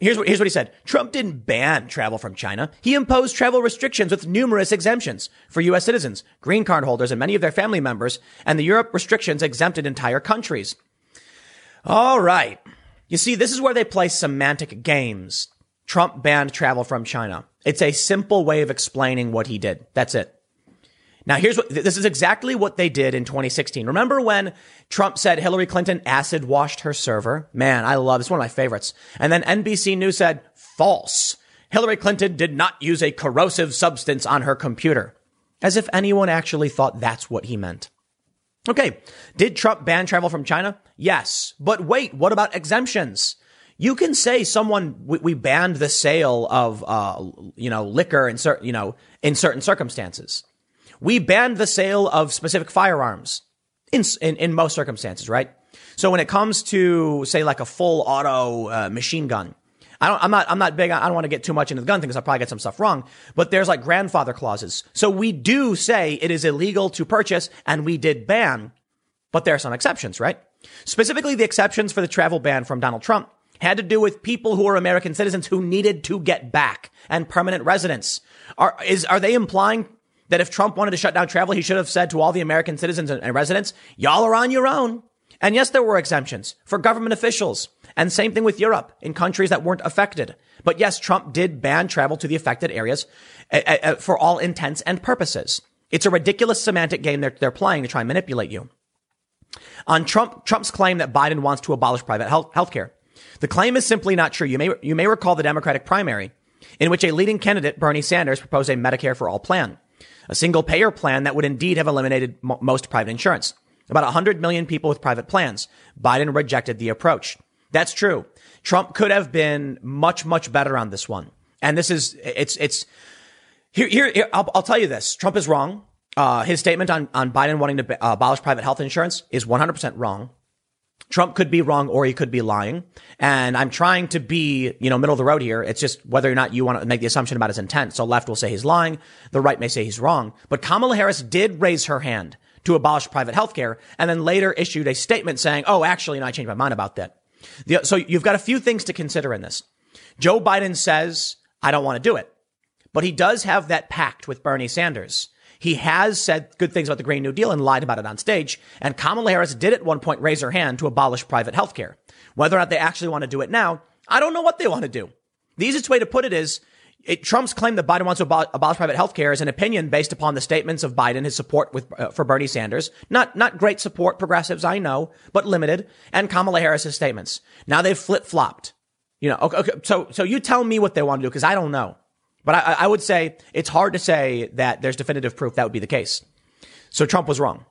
Here's what, here's what he said. Trump didn't ban travel from China. He imposed travel restrictions with numerous exemptions for U.S. citizens, green card holders, and many of their family members, and the Europe restrictions exempted entire countries. All right. You see, this is where they play semantic games. Trump banned travel from China. It's a simple way of explaining what he did. That's it. Now, here's what this is exactly what they did in 2016. Remember when Trump said Hillary Clinton acid washed her server? Man, I love this. One of my favorites. And then NBC News said false. Hillary Clinton did not use a corrosive substance on her computer. As if anyone actually thought that's what he meant. Okay. Did Trump ban travel from China? Yes. But wait, what about exemptions? You can say someone, we, we banned the sale of, uh, you know, liquor in certain, you know, in certain circumstances. We banned the sale of specific firearms in, in, in most circumstances, right? So when it comes to, say, like a full auto uh, machine gun, I don't, I'm not, I'm not big. I don't want to get too much into the gun thing because I'll probably get some stuff wrong, but there's like grandfather clauses. So we do say it is illegal to purchase and we did ban, but there are some exceptions, right? Specifically, the exceptions for the travel ban from Donald Trump had to do with people who are American citizens who needed to get back and permanent residents. Are, is, are they implying that if Trump wanted to shut down travel, he should have said to all the American citizens and residents, y'all are on your own. And yes, there were exemptions for government officials. And same thing with Europe in countries that weren't affected. But yes, Trump did ban travel to the affected areas for all intents and purposes. It's a ridiculous semantic game they're, they're playing to try and manipulate you. On Trump, Trump's claim that Biden wants to abolish private health care. The claim is simply not true. You may, you may recall the Democratic primary in which a leading candidate, Bernie Sanders, proposed a Medicare for all plan a single payer plan that would indeed have eliminated m- most private insurance. About 100 million people with private plans. Biden rejected the approach. That's true. Trump could have been much, much better on this one. And this is, it's, it's, here, here, here I'll, I'll, tell you this. Trump is wrong. Uh, his statement on, on Biden wanting to uh, abolish private health insurance is 100% wrong. Trump could be wrong or he could be lying. And I'm trying to be, you know, middle of the road here. It's just whether or not you want to make the assumption about his intent. So left will say he's lying. The right may say he's wrong. But Kamala Harris did raise her hand to abolish private health care and then later issued a statement saying, oh, actually, you know, I changed my mind about that. The, so you've got a few things to consider in this. Joe Biden says, I don't want to do it. But he does have that pact with Bernie Sanders. He has said good things about the Green New Deal and lied about it on stage. And Kamala Harris did at one point raise her hand to abolish private health care. Whether or not they actually want to do it now, I don't know what they want to do. The easiest way to put it is it, Trump's claim that Biden wants to abolish, abolish private health care is an opinion based upon the statements of Biden, his support with, uh, for Bernie Sanders. Not, not great support, progressives, I know, but limited, and Kamala Harris's statements. Now they've flip flopped. You know, okay, okay, so, so you tell me what they want to do, because I don't know. But I, I would say it's hard to say that there's definitive proof that would be the case. So Trump was wrong.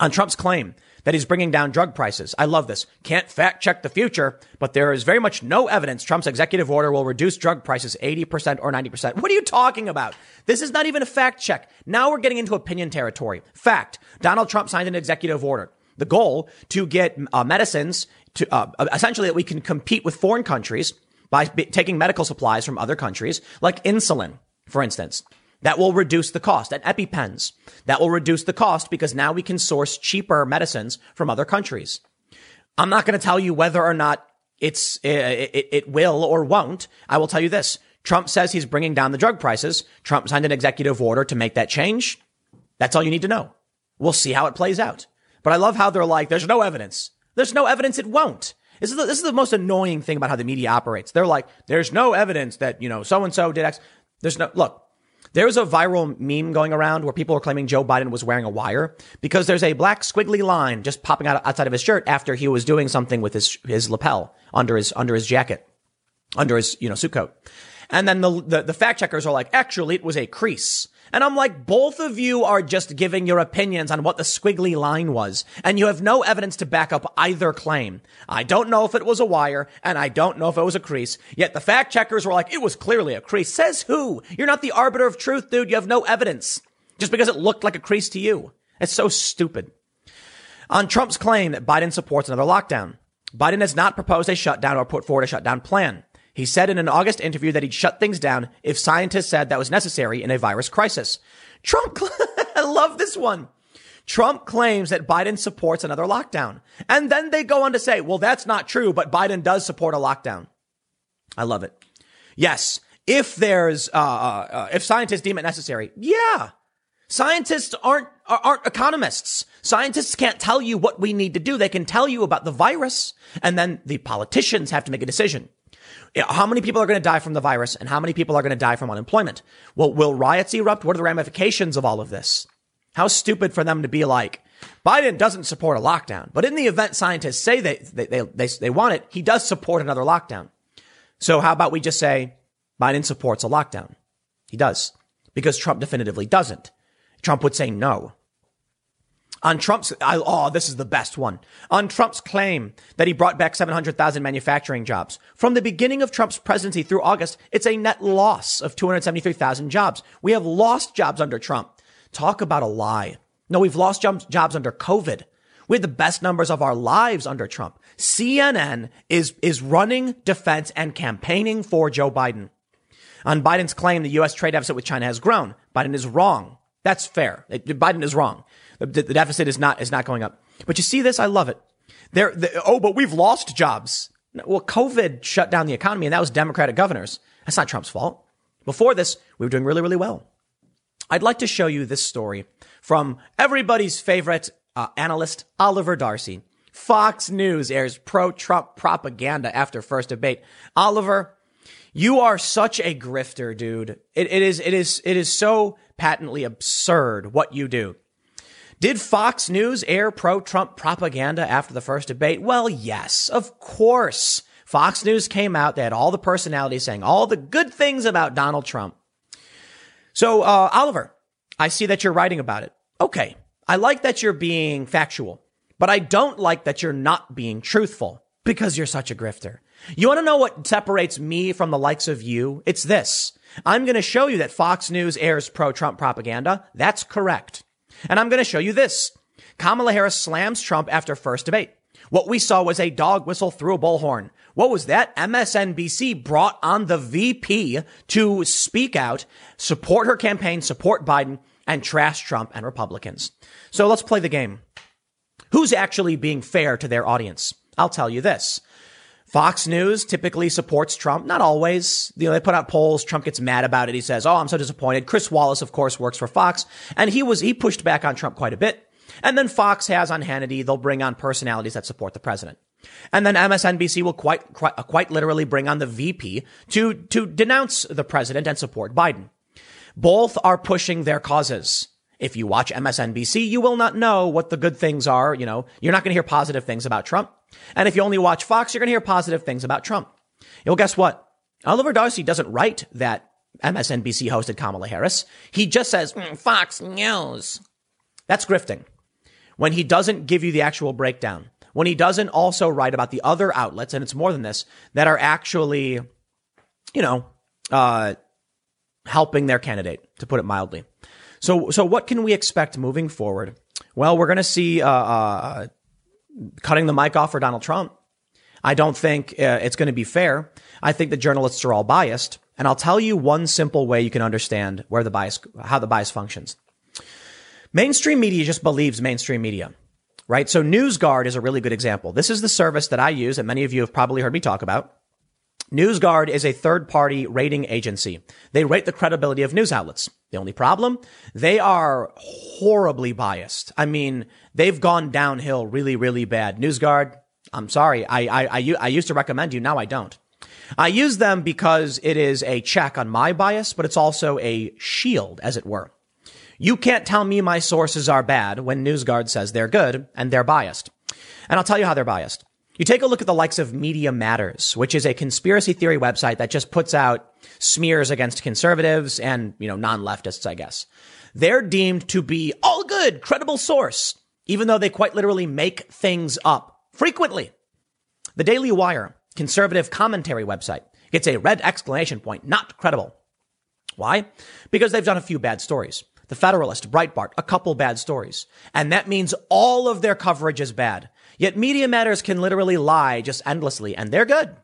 On Trump's claim that he's bringing down drug prices. I love this. Can't fact check the future, but there is very much no evidence Trump's executive order will reduce drug prices 80% or 90%. What are you talking about? This is not even a fact check. Now we're getting into opinion territory. Fact. Donald Trump signed an executive order. The goal to get uh, medicines to uh, essentially that we can compete with foreign countries by taking medical supplies from other countries, like insulin, for instance. That will reduce the cost. And EpiPens. That will reduce the cost because now we can source cheaper medicines from other countries. I'm not going to tell you whether or not it's, it, it, it will or won't. I will tell you this. Trump says he's bringing down the drug prices. Trump signed an executive order to make that change. That's all you need to know. We'll see how it plays out. But I love how they're like, there's no evidence. There's no evidence it won't. This is the, this is the most annoying thing about how the media operates. They're like, there's no evidence that, you know, so and so did X. There's no, look, there's a viral meme going around where people are claiming Joe Biden was wearing a wire because there's a black squiggly line just popping out outside of his shirt after he was doing something with his, his lapel under his, under his jacket, under his, you know, suit coat. And then the, the, the fact checkers are like, actually, it was a crease. And I'm like, both of you are just giving your opinions on what the squiggly line was, and you have no evidence to back up either claim. I don't know if it was a wire, and I don't know if it was a crease, yet the fact checkers were like, it was clearly a crease. Says who? You're not the arbiter of truth, dude. You have no evidence. Just because it looked like a crease to you. It's so stupid. On Trump's claim that Biden supports another lockdown, Biden has not proposed a shutdown or put forward a shutdown plan. He said in an August interview that he'd shut things down if scientists said that was necessary in a virus crisis. Trump, I love this one. Trump claims that Biden supports another lockdown. And then they go on to say, well, that's not true, but Biden does support a lockdown. I love it. Yes. If there's, uh, uh, uh if scientists deem it necessary. Yeah. Scientists aren't, aren't economists. Scientists can't tell you what we need to do. They can tell you about the virus and then the politicians have to make a decision. How many people are going to die from the virus and how many people are going to die from unemployment? Well, will riots erupt? What are the ramifications of all of this? How stupid for them to be like, Biden doesn't support a lockdown, but in the event scientists say they, they, they, they, they want it, he does support another lockdown. So how about we just say Biden supports a lockdown? He does because Trump definitively doesn't. Trump would say no. On Trump's, I, oh, this is the best one. On Trump's claim that he brought back 700,000 manufacturing jobs. From the beginning of Trump's presidency through August, it's a net loss of 273,000 jobs. We have lost jobs under Trump. Talk about a lie. No, we've lost jobs under COVID. We had the best numbers of our lives under Trump. CNN is, is running defense and campaigning for Joe Biden. On Biden's claim the U.S. trade deficit with China has grown, Biden is wrong. That's fair. Biden is wrong. The, the deficit is not is not going up. But you see this, I love it. There, the, oh, but we've lost jobs. Well, COVID shut down the economy, and that was Democratic governors. That's not Trump's fault. Before this, we were doing really, really well. I'd like to show you this story from everybody's favorite uh, analyst, Oliver Darcy. Fox News airs pro-Trump propaganda after first debate. Oliver, you are such a grifter, dude. It, it is, it is, it is so patently absurd what you do. Did Fox News air pro Trump propaganda after the first debate? Well, yes, of course. Fox News came out. They had all the personalities saying all the good things about Donald Trump. So, uh, Oliver, I see that you're writing about it. Okay. I like that you're being factual, but I don't like that you're not being truthful because you're such a grifter. You want to know what separates me from the likes of you? It's this. I'm going to show you that Fox News airs pro Trump propaganda. That's correct. And I'm going to show you this. Kamala Harris slams Trump after first debate. What we saw was a dog whistle through a bullhorn. What was that? MSNBC brought on the VP to speak out, support her campaign, support Biden, and trash Trump and Republicans. So let's play the game. Who's actually being fair to their audience? I'll tell you this. Fox News typically supports Trump. Not always. You know, they put out polls. Trump gets mad about it. He says, Oh, I'm so disappointed. Chris Wallace, of course, works for Fox. And he was, he pushed back on Trump quite a bit. And then Fox has on Hannity, they'll bring on personalities that support the president. And then MSNBC will quite, quite, uh, quite literally bring on the VP to, to denounce the president and support Biden. Both are pushing their causes. If you watch MSNBC, you will not know what the good things are. You know, you're not going to hear positive things about Trump. And if you only watch Fox, you're going to hear positive things about Trump. Well, guess what? Oliver Darcy doesn't write that MSNBC hosted Kamala Harris. He just says mm, Fox News. That's grifting. When he doesn't give you the actual breakdown, when he doesn't also write about the other outlets, and it's more than this, that are actually, you know, uh, helping their candidate, to put it mildly. So, so what can we expect moving forward? Well, we're going to see uh, uh, cutting the mic off for Donald Trump. I don't think uh, it's going to be fair. I think the journalists are all biased. And I'll tell you one simple way you can understand where the bias, how the bias functions. Mainstream media just believes mainstream media, right? So NewsGuard is a really good example. This is the service that I use and many of you have probably heard me talk about. NewsGuard is a third party rating agency. They rate the credibility of news outlets. The only problem? They are horribly biased. I mean, they've gone downhill really, really bad. NewsGuard, I'm sorry. I, I, I, I used to recommend you. Now I don't. I use them because it is a check on my bias, but it's also a shield, as it were. You can't tell me my sources are bad when NewsGuard says they're good and they're biased. And I'll tell you how they're biased. You take a look at the likes of Media Matters, which is a conspiracy theory website that just puts out smears against conservatives and, you know, non-leftists, I guess. They're deemed to be all good, credible source, even though they quite literally make things up frequently. The Daily Wire, conservative commentary website, gets a red exclamation point, not credible. Why? Because they've done a few bad stories. The Federalist, Breitbart, a couple bad stories. And that means all of their coverage is bad. Yet Media Matters can literally lie just endlessly, and they're good.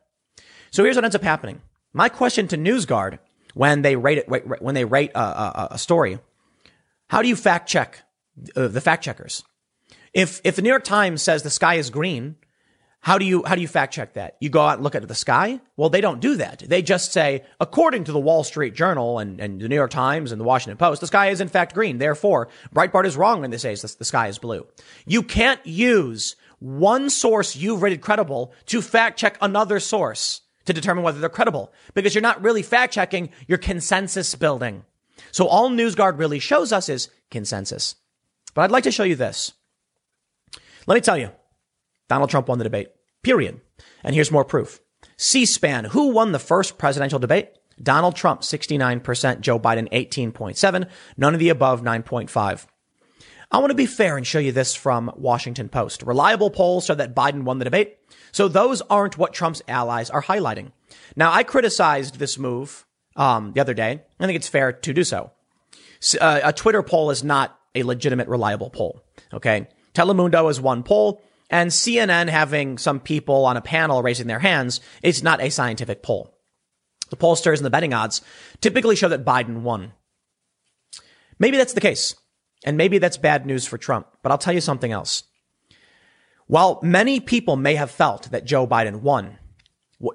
So here's what ends up happening. My question to NewsGuard when they rate it, when they rate a, a, a story, how do you fact check uh, the fact checkers? If if the New York Times says the sky is green, how do you how do you fact check that? You go out and look at the sky? Well, they don't do that. They just say, according to the Wall Street Journal and, and the New York Times and the Washington Post, the sky is in fact green. Therefore, Breitbart is wrong when they say the sky is blue. You can't use one source you've rated credible to fact check another source to determine whether they're credible because you're not really fact checking, you're consensus building. So all NewsGuard really shows us is consensus. But I'd like to show you this. Let me tell you, Donald Trump won the debate, period. And here's more proof. C-SPAN, who won the first presidential debate? Donald Trump, 69%, Joe Biden, 18.7, none of the above, 9.5. I want to be fair and show you this from Washington Post. Reliable polls show that Biden won the debate. So those aren't what Trump's allies are highlighting. Now, I criticized this move um, the other day. I think it's fair to do so. Uh, a Twitter poll is not a legitimate, reliable poll. Okay. Telemundo is one poll and CNN having some people on a panel raising their hands is not a scientific poll. The pollsters and the betting odds typically show that Biden won. Maybe that's the case. And maybe that's bad news for Trump, but I'll tell you something else. While many people may have felt that Joe Biden won,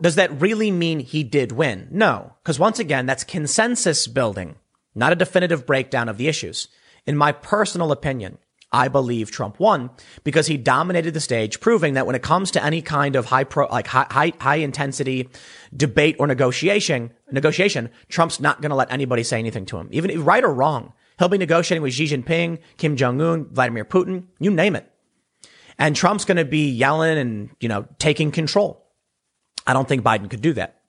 does that really mean he did win? No, because once again, that's consensus building, not a definitive breakdown of the issues. In my personal opinion, I believe Trump won because he dominated the stage, proving that when it comes to any kind of high pro, like high, high, high intensity debate or negotiation, negotiation, Trump's not going to let anybody say anything to him, even right or wrong. He'll be negotiating with Xi Jinping, Kim Jong Un, Vladimir Putin, you name it. And Trump's going to be yelling and, you know, taking control. I don't think Biden could do that.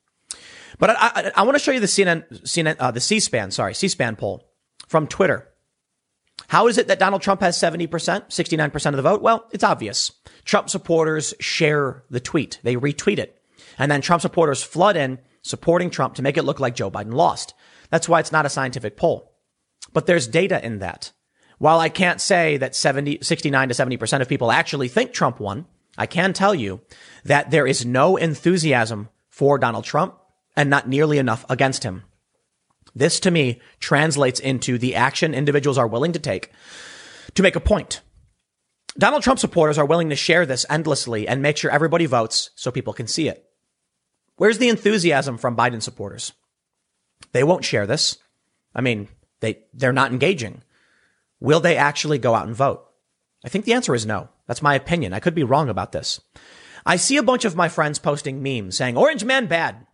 But I, I, I want to show you the CNN, CNN, uh, the C-SPAN, sorry, C-SPAN poll from Twitter. How is it that Donald Trump has 70%, 69% of the vote? Well, it's obvious. Trump supporters share the tweet. They retweet it. And then Trump supporters flood in supporting Trump to make it look like Joe Biden lost. That's why it's not a scientific poll. But there's data in that. While I can't say that 70, 69 to 70% of people actually think Trump won, I can tell you that there is no enthusiasm for Donald Trump and not nearly enough against him. This to me translates into the action individuals are willing to take to make a point. Donald Trump supporters are willing to share this endlessly and make sure everybody votes so people can see it. Where's the enthusiasm from Biden supporters? They won't share this. I mean, they, they're not engaging. Will they actually go out and vote? I think the answer is no. That's my opinion. I could be wrong about this. I see a bunch of my friends posting memes saying orange man bad.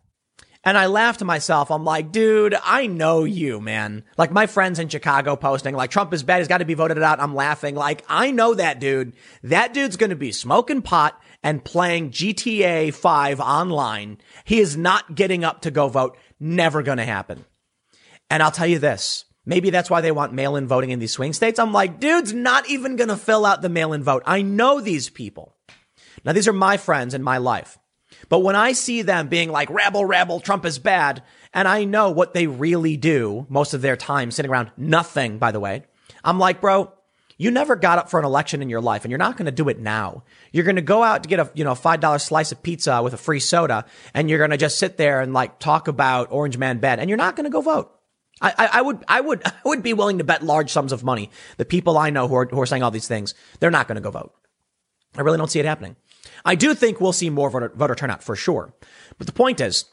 And I laugh to myself. I'm like, dude, I know you, man. Like my friends in Chicago posting like Trump is bad. He's got to be voted out. I'm laughing. Like I know that dude. That dude's going to be smoking pot and playing GTA 5 online. He is not getting up to go vote. Never going to happen. And I'll tell you this. Maybe that's why they want mail-in voting in these swing states. I'm like, dude's not even going to fill out the mail-in vote. I know these people. Now, these are my friends in my life. But when I see them being like, rabble, rabble, Trump is bad, and I know what they really do most of their time sitting around nothing, by the way, I'm like, bro, You never got up for an election in your life and you're not going to do it now. You're going to go out to get a, you know, $5 slice of pizza with a free soda and you're going to just sit there and like talk about Orange Man Ben and you're not going to go vote. I, I, would, I would, I would be willing to bet large sums of money. The people I know who are, who are saying all these things, they're not going to go vote. I really don't see it happening. I do think we'll see more voter, voter turnout for sure. But the point is,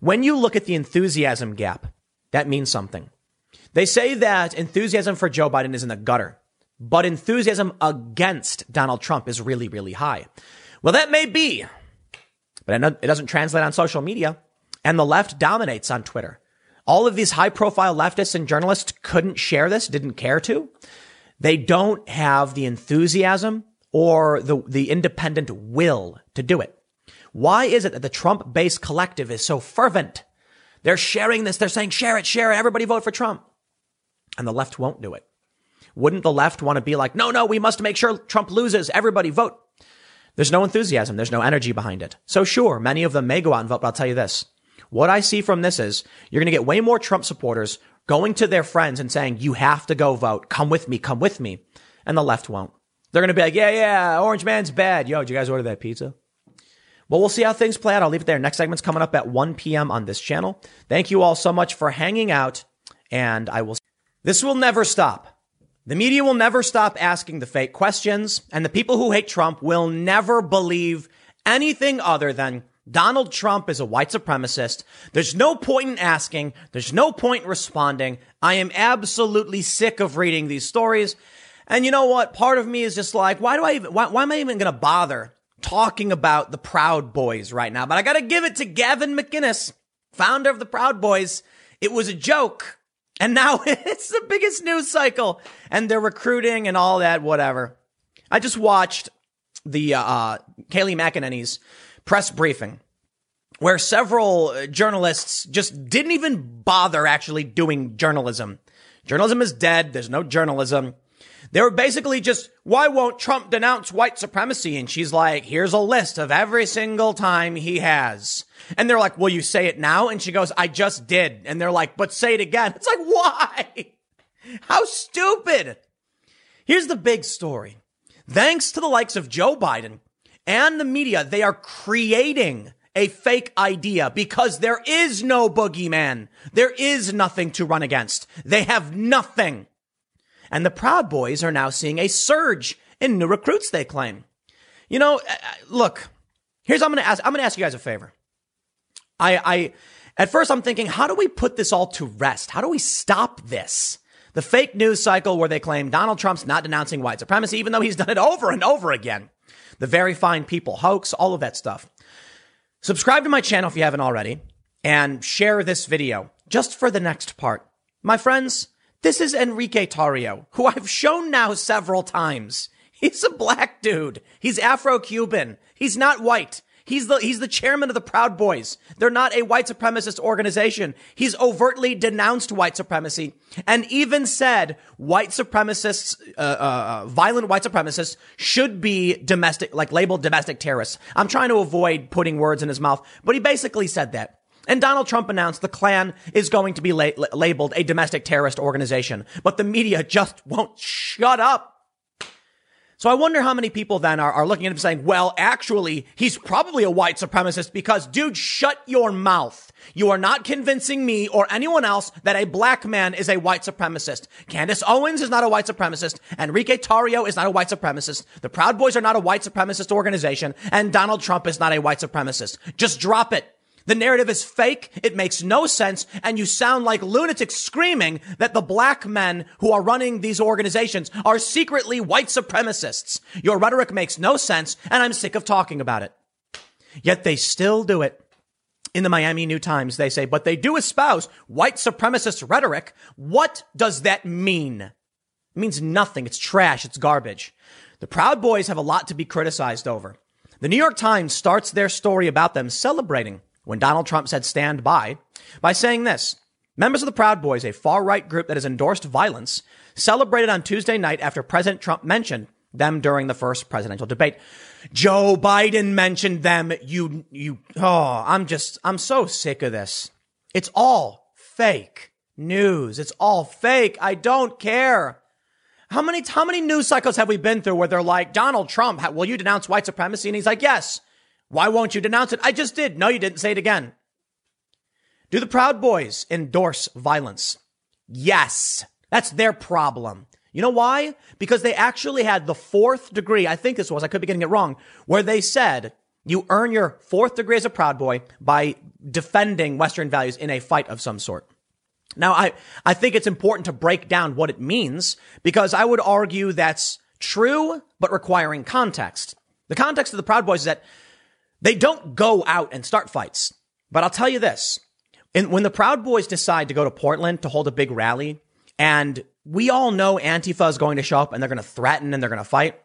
when you look at the enthusiasm gap, that means something. They say that enthusiasm for Joe Biden is in the gutter, but enthusiasm against Donald Trump is really, really high. Well, that may be, but it doesn't translate on social media. And the left dominates on Twitter. All of these high profile leftists and journalists couldn't share this, didn't care to. They don't have the enthusiasm or the, the independent will to do it. Why is it that the Trump based collective is so fervent? They're sharing this. They're saying, share it, share it. Everybody vote for Trump. And the left won't do it. Wouldn't the left want to be like, no, no, we must make sure Trump loses. Everybody vote. There's no enthusiasm. There's no energy behind it. So sure, many of them may go out and vote, but I'll tell you this. What I see from this is you're going to get way more Trump supporters going to their friends and saying, you have to go vote. Come with me. Come with me. And the left won't. They're going to be like, yeah, yeah, Orange Man's bad. Yo, did you guys order that pizza? Well, we'll see how things play out. I'll leave it there. Next segment's coming up at 1 p.m. on this channel. Thank you all so much for hanging out, and I will. This will never stop. The media will never stop asking the fake questions, and the people who hate Trump will never believe anything other than Donald Trump is a white supremacist. There's no point in asking. There's no point in responding. I am absolutely sick of reading these stories. And you know what? Part of me is just like, why do I even, why, why am I even going to bother talking about the Proud Boys right now? But I got to give it to Gavin McInnes, founder of the Proud Boys. It was a joke. And now it's the biggest news cycle and they're recruiting and all that, whatever. I just watched the, uh, Kayleigh McEnany's press briefing where several uh, journalists just didn't even bother actually doing journalism. Journalism is dead. There's no journalism. They were basically just, why won't Trump denounce white supremacy? And she's like, here's a list of every single time he has. And they're like, will you say it now? And she goes, I just did. And they're like, but say it again. It's like, why? How stupid. Here's the big story. Thanks to the likes of Joe Biden and the media, they are creating a fake idea because there is no boogeyman. There is nothing to run against. They have nothing. And the Proud Boys are now seeing a surge in new recruits, they claim. You know, uh, uh, look, here's I'm going to ask, I'm going to ask you guys a favor. I, I, at first I'm thinking, how do we put this all to rest? How do we stop this? The fake news cycle where they claim Donald Trump's not denouncing white supremacy, even though he's done it over and over again. The very fine people hoax, all of that stuff. Subscribe to my channel if you haven't already and share this video just for the next part. My friends, this is Enrique Tarrio, who I've shown now several times. He's a black dude. He's Afro-Cuban. He's not white. He's the, he's the chairman of the Proud Boys. They're not a white supremacist organization. He's overtly denounced white supremacy and even said white supremacists, uh, uh, uh, violent white supremacists should be domestic, like labeled domestic terrorists. I'm trying to avoid putting words in his mouth, but he basically said that. And Donald Trump announced the Klan is going to be la- labeled a domestic terrorist organization, but the media just won't shut up. So I wonder how many people then are, are looking at him saying, well, actually, he's probably a white supremacist because dude, shut your mouth. You are not convincing me or anyone else that a black man is a white supremacist. Candace Owens is not a white supremacist. Enrique Tarrio is not a white supremacist. The Proud Boys are not a white supremacist organization. And Donald Trump is not a white supremacist. Just drop it. The narrative is fake. It makes no sense. And you sound like lunatics screaming that the black men who are running these organizations are secretly white supremacists. Your rhetoric makes no sense. And I'm sick of talking about it. Yet they still do it. In the Miami New Times, they say, but they do espouse white supremacist rhetoric. What does that mean? It means nothing. It's trash. It's garbage. The Proud Boys have a lot to be criticized over. The New York Times starts their story about them celebrating when Donald Trump said stand by by saying this. Members of the Proud Boys, a far right group that has endorsed violence, celebrated on Tuesday night after President Trump mentioned them during the first presidential debate. Joe Biden mentioned them. You, you, oh, I'm just, I'm so sick of this. It's all fake news. It's all fake. I don't care. How many, how many news cycles have we been through where they're like, Donald Trump, will you denounce white supremacy? And he's like, yes. Why won't you denounce it? I just did. No, you didn't. Say it again. Do the Proud Boys endorse violence? Yes. That's their problem. You know why? Because they actually had the fourth degree. I think this was, I could be getting it wrong, where they said you earn your fourth degree as a Proud Boy by defending Western values in a fight of some sort. Now, I, I think it's important to break down what it means because I would argue that's true, but requiring context. The context of the Proud Boys is that they don't go out and start fights. But I'll tell you this. And when the Proud Boys decide to go to Portland to hold a big rally, and we all know Antifa is going to show up and they're going to threaten and they're going to fight.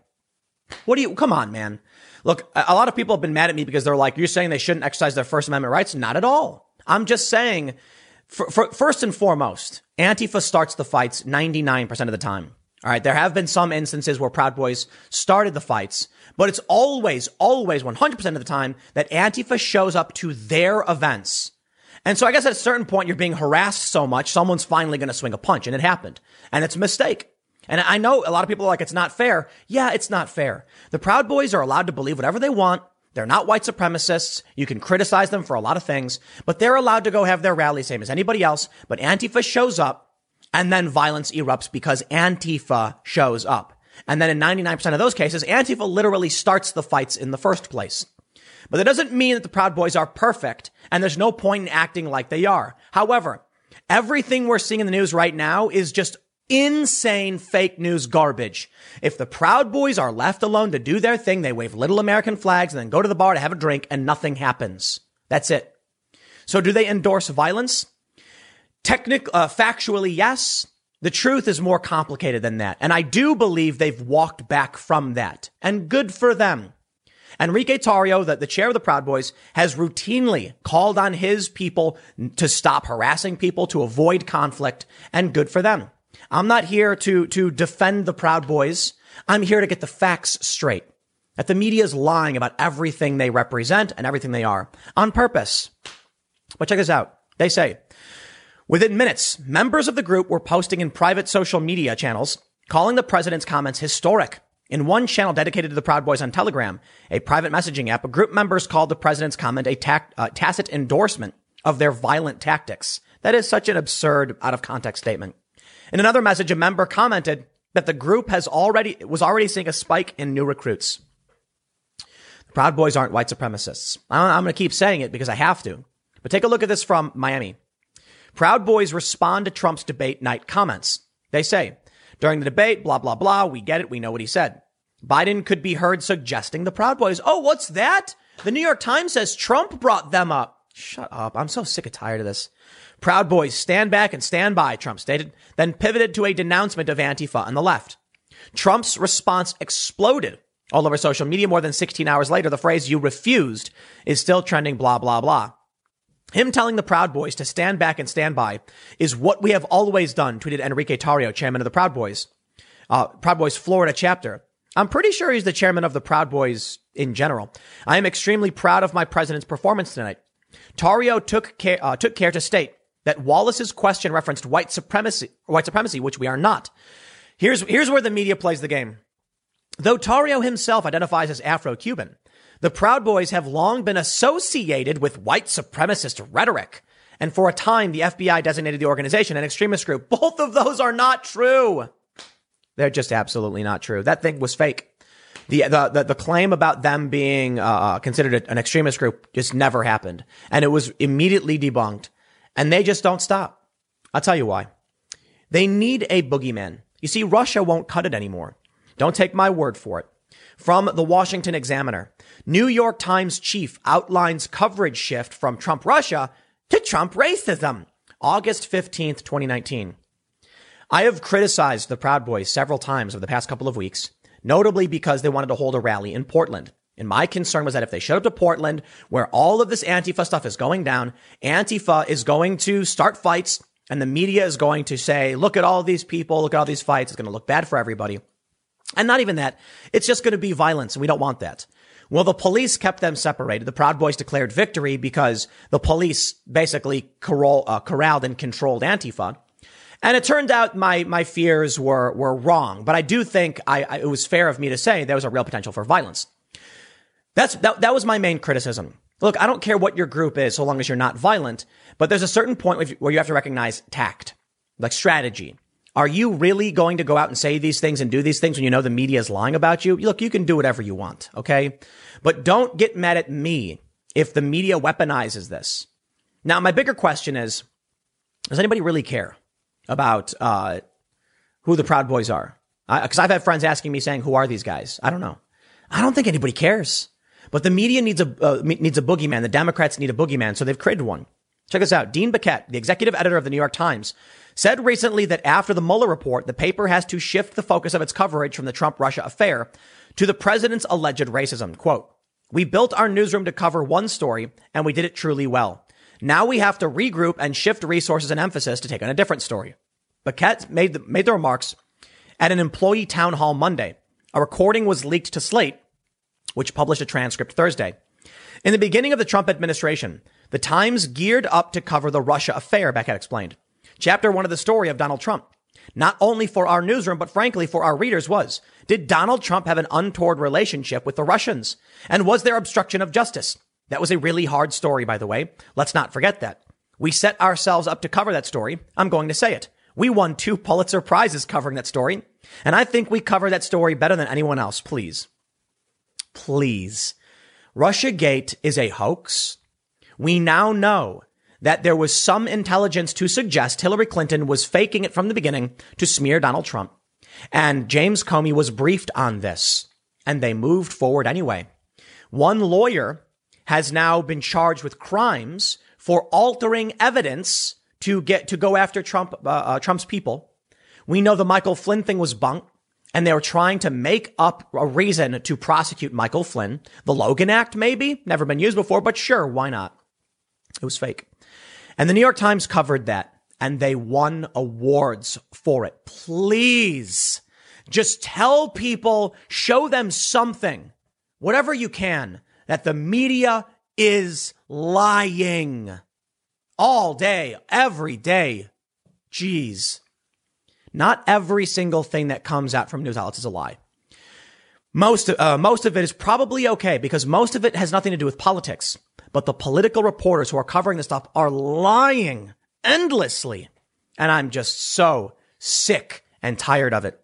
What do you, come on, man. Look, a lot of people have been mad at me because they're like, you're saying they shouldn't exercise their First Amendment rights? Not at all. I'm just saying, for, for, first and foremost, Antifa starts the fights 99% of the time. All right. There have been some instances where Proud Boys started the fights, but it's always, always 100% of the time that Antifa shows up to their events. And so I guess at a certain point, you're being harassed so much, someone's finally going to swing a punch. And it happened. And it's a mistake. And I know a lot of people are like, it's not fair. Yeah, it's not fair. The Proud Boys are allowed to believe whatever they want. They're not white supremacists. You can criticize them for a lot of things, but they're allowed to go have their rally same as anybody else. But Antifa shows up and then violence erupts because Antifa shows up. And then in 99% of those cases, Antifa literally starts the fights in the first place. But that doesn't mean that the Proud Boys are perfect and there's no point in acting like they are. However, everything we're seeing in the news right now is just insane fake news garbage. If the Proud Boys are left alone to do their thing, they wave little American flags and then go to the bar to have a drink and nothing happens. That's it. So do they endorse violence? Technic, uh, factually, yes. The truth is more complicated than that. And I do believe they've walked back from that. And good for them. Enrique Tarrio, the, the chair of the Proud Boys, has routinely called on his people to stop harassing people, to avoid conflict, and good for them. I'm not here to, to defend the Proud Boys. I'm here to get the facts straight. That the media is lying about everything they represent and everything they are on purpose. But check this out. They say, within minutes, members of the group were posting in private social media channels, calling the president's comments historic in one channel dedicated to the Proud Boys on Telegram, a private messaging app, group members called the president's comment a tac- uh, tacit endorsement of their violent tactics. That is such an absurd, out of context statement. In another message, a member commented that the group has already was already seeing a spike in new recruits. The Proud Boys aren't white supremacists. I'm going to keep saying it because I have to. But take a look at this from Miami. Proud Boys respond to Trump's debate night comments. They say, during the debate, blah, blah, blah. We get it. We know what he said. Biden could be heard suggesting the Proud Boys. Oh, what's that? The New York Times says Trump brought them up. Shut up. I'm so sick and tired of this. Proud Boys stand back and stand by, Trump stated, then pivoted to a denouncement of Antifa on the left. Trump's response exploded all over social media more than 16 hours later. The phrase you refused is still trending, blah, blah, blah. Him telling the Proud Boys to stand back and stand by is what we have always done, tweeted Enrique Tarrio, chairman of the Proud Boys, uh, Proud Boys Florida chapter. I'm pretty sure he's the chairman of the Proud Boys in general. I am extremely proud of my president's performance tonight. Tarrio took care, uh, took care to state that Wallace's question referenced white supremacy, white supremacy, which we are not. Here's, here's where the media plays the game. Though Tarrio himself identifies as Afro-Cuban, the Proud Boys have long been associated with white supremacist rhetoric. And for a time, the FBI designated the organization an extremist group. Both of those are not true. They're just absolutely not true. That thing was fake. The, the, the, the claim about them being, uh, uh considered an extremist group just never happened. And it was immediately debunked. And they just don't stop. I'll tell you why. They need a boogeyman. You see, Russia won't cut it anymore. Don't take my word for it. From the Washington Examiner, New York Times chief outlines coverage shift from Trump Russia to Trump racism. August 15th, 2019. I have criticized the Proud Boys several times over the past couple of weeks, notably because they wanted to hold a rally in Portland. And my concern was that if they showed up to Portland, where all of this Antifa stuff is going down, Antifa is going to start fights and the media is going to say, look at all these people, look at all these fights. It's going to look bad for everybody. And not even that. It's just going to be violence and we don't want that. Well, the police kept them separated. The Proud Boys declared victory because the police basically corral, uh, corralled and controlled Antifa. And it turned out my, my fears were, were wrong, but I do think I, I, it was fair of me to say there was a real potential for violence. That's, that, that was my main criticism. Look, I don't care what your group is so long as you're not violent, but there's a certain point where you have to recognize tact, like strategy. Are you really going to go out and say these things and do these things when you know the media is lying about you? Look, you can do whatever you want, okay? But don't get mad at me if the media weaponizes this. Now, my bigger question is, does anybody really care about uh, who the Proud Boys are? Because I've had friends asking me saying, "Who are these guys?" I don't know. I don't think anybody cares. But the media needs a uh, needs a boogeyman. The Democrats need a boogeyman, so they've created one. Check this out. Dean Baquet, the executive editor of the New York Times, said recently that after the Mueller report, the paper has to shift the focus of its coverage from the Trump Russia affair to the president's alleged racism. Quote, we built our newsroom to cover one story and we did it truly well. Now we have to regroup and shift resources and emphasis to take on a different story. Baquet made the, made the remarks at an employee town hall Monday. A recording was leaked to Slate, which published a transcript Thursday. In the beginning of the Trump administration, the Times geared up to cover the Russia affair, Baquet explained. Chapter one of the story of Donald Trump, not only for our newsroom, but frankly for our readers was, did Donald Trump have an untoward relationship with the Russians? And was there obstruction of justice? That was a really hard story, by the way. Let's not forget that. We set ourselves up to cover that story. I'm going to say it. We won two Pulitzer Prizes covering that story. And I think we cover that story better than anyone else. Please. Please. Russia Gate is a hoax. We now know that there was some intelligence to suggest Hillary Clinton was faking it from the beginning to smear Donald Trump. And James Comey was briefed on this and they moved forward anyway. One lawyer has now been charged with crimes for altering evidence to get to go after Trump, uh, uh, Trump's people. We know the Michael Flynn thing was bunk and they were trying to make up a reason to prosecute Michael Flynn. The Logan Act, maybe never been used before, but sure, why not? It was fake. And the New York Times covered that and they won awards for it. Please just tell people, show them something, whatever you can, that the media is lying all day, every day. Jeez. Not every single thing that comes out from news outlets is a lie. Most, uh, most of it is probably okay because most of it has nothing to do with politics. But the political reporters who are covering this stuff are lying endlessly. And I'm just so sick and tired of it.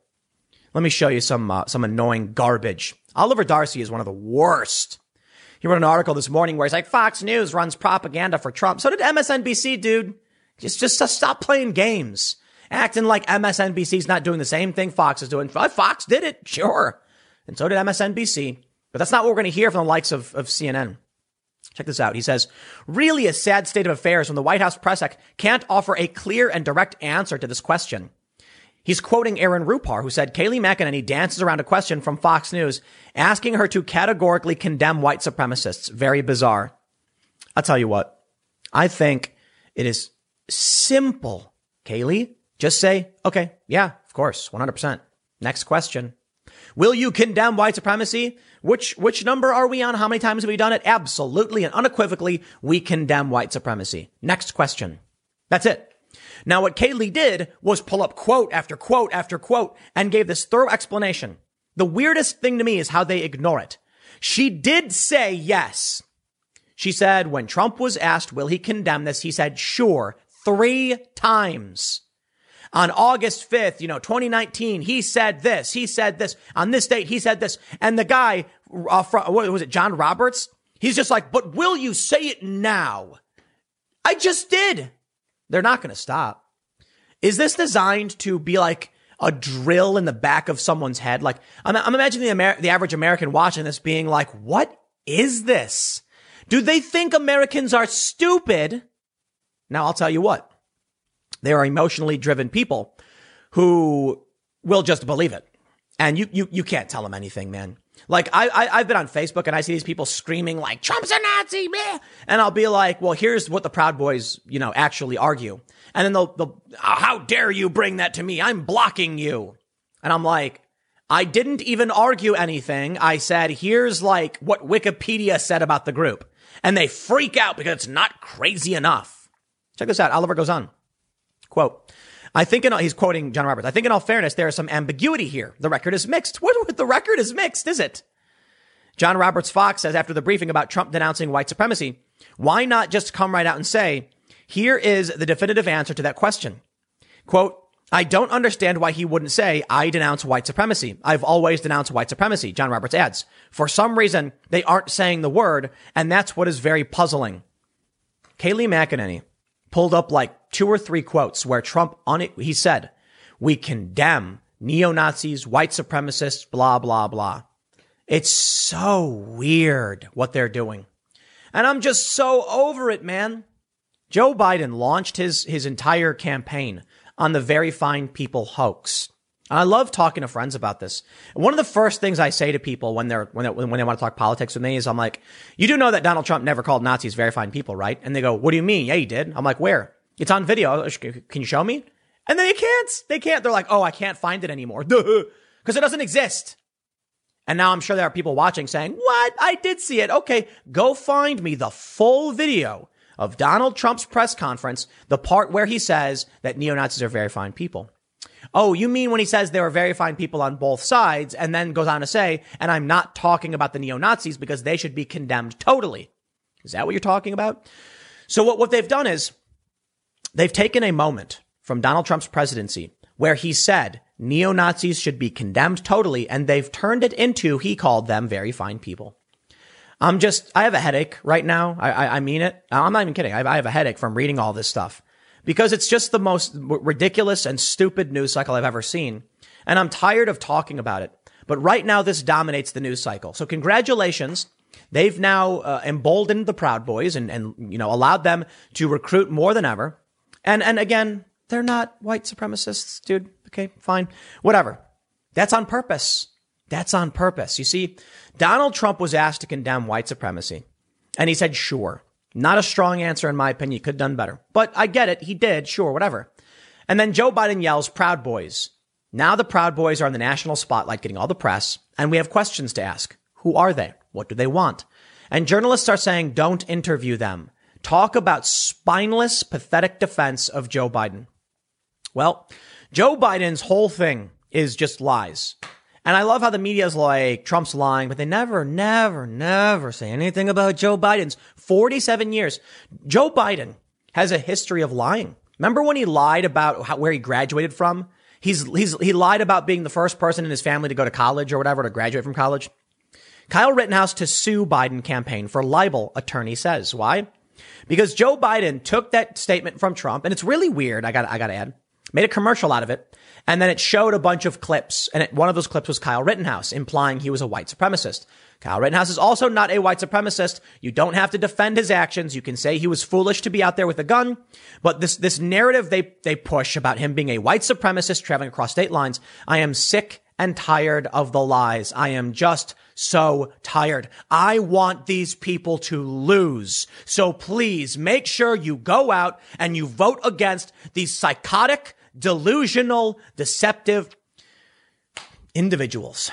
Let me show you some, uh, some annoying garbage. Oliver Darcy is one of the worst. He wrote an article this morning where he's like, Fox News runs propaganda for Trump. So did MSNBC, dude. Just, just stop playing games. Acting like MSNBC's not doing the same thing Fox is doing. Fox did it, sure. And so did MSNBC. But that's not what we're going to hear from the likes of, of CNN. Check this out. He says, really a sad state of affairs when the White House press sec can't offer a clear and direct answer to this question. He's quoting Aaron Rupar, who said Kayleigh McEnany dances around a question from Fox News, asking her to categorically condemn white supremacists. Very bizarre. I'll tell you what. I think it is simple. Kayleigh. just say, okay, yeah, of course, 100%. Next question. Will you condemn white supremacy? Which, which number are we on? How many times have we done it? Absolutely and unequivocally, we condemn white supremacy. Next question. That's it. Now, what Kayleigh did was pull up quote after quote after quote and gave this thorough explanation. The weirdest thing to me is how they ignore it. She did say yes. She said when Trump was asked, will he condemn this? He said, sure, three times. On August 5th, you know, 2019, he said this, he said this. On this date, he said this. And the guy, uh, from, what was it, John Roberts? He's just like, but will you say it now? I just did. They're not going to stop. Is this designed to be like a drill in the back of someone's head? Like, I'm, I'm imagining the, Amer- the average American watching this being like, what is this? Do they think Americans are stupid? Now, I'll tell you what. They are emotionally driven people who will just believe it. And you, you, you can't tell them anything, man. Like I, I have been on Facebook and I see these people screaming like Trump's a Nazi, man, and I'll be like, well, here's what the Proud Boys, you know, actually argue, and then they'll, they'll, oh, how dare you bring that to me? I'm blocking you, and I'm like, I didn't even argue anything. I said, here's like what Wikipedia said about the group, and they freak out because it's not crazy enough. Check this out. Oliver goes on, quote. I think in all, he's quoting John Roberts. I think in all fairness, there is some ambiguity here. The record is mixed. What, what the record is mixed, is it? John Roberts Fox says after the briefing about Trump denouncing white supremacy, why not just come right out and say, here is the definitive answer to that question. Quote, I don't understand why he wouldn't say, I denounce white supremacy. I've always denounced white supremacy, John Roberts adds. For some reason, they aren't saying the word, and that's what is very puzzling. Kayleigh McEnany pulled up like two or three quotes where Trump on it, he said, we condemn neo-Nazis, white supremacists, blah, blah, blah. It's so weird what they're doing. And I'm just so over it, man. Joe Biden launched his, his entire campaign on the very fine people hoax. And I love talking to friends about this. One of the first things I say to people when they're, when they, when they want to talk politics with me is I'm like, you do know that Donald Trump never called Nazis very fine people, right? And they go, what do you mean? Yeah, he did. I'm like, where? It's on video. Can you show me? And then they can't. They can't. They're like, oh, I can't find it anymore. Because it doesn't exist. And now I'm sure there are people watching saying, what? I did see it. Okay. Go find me the full video of Donald Trump's press conference, the part where he says that neo-Nazis are very fine people. Oh, you mean when he says there are very fine people on both sides and then goes on to say, and I'm not talking about the neo-Nazis because they should be condemned totally. Is that what you're talking about? So what, what they've done is they've taken a moment from Donald Trump's presidency where he said neo-Nazis should be condemned totally and they've turned it into, he called them very fine people. I'm just, I have a headache right now. I, I, I mean it. I'm not even kidding. I, I have a headache from reading all this stuff because it's just the most ridiculous and stupid news cycle I've ever seen. And I'm tired of talking about it. But right now, this dominates the news cycle. So congratulations. They've now uh, emboldened the Proud Boys and, and, you know, allowed them to recruit more than ever. And, and again, they're not white supremacists, dude. Okay, fine. Whatever. That's on purpose. That's on purpose. You see, Donald Trump was asked to condemn white supremacy, and he said, sure. Not a strong answer, in my opinion. You could have done better. But I get it. He did. Sure, whatever. And then Joe Biden yells, Proud Boys. Now the Proud Boys are in the national spotlight getting all the press, and we have questions to ask. Who are they? What do they want? And journalists are saying, don't interview them. Talk about spineless, pathetic defense of Joe Biden. Well, Joe Biden's whole thing is just lies. And I love how the media is like, Trump's lying, but they never, never, never say anything about Joe Biden's 47 years. Joe Biden has a history of lying. Remember when he lied about how, where he graduated from? He's, he's, he lied about being the first person in his family to go to college or whatever, to graduate from college. Kyle Rittenhouse to sue Biden campaign for libel, attorney says. Why? Because Joe Biden took that statement from Trump, and it's really weird. I got, I got to add, made a commercial out of it, and then it showed a bunch of clips. And it, one of those clips was Kyle Rittenhouse implying he was a white supremacist. Kyle Rittenhouse is also not a white supremacist. You don't have to defend his actions. You can say he was foolish to be out there with a gun. But this, this narrative they, they push about him being a white supremacist traveling across state lines, I am sick and tired of the lies. I am just so tired. I want these people to lose. So please make sure you go out and you vote against these psychotic, delusional, deceptive individuals.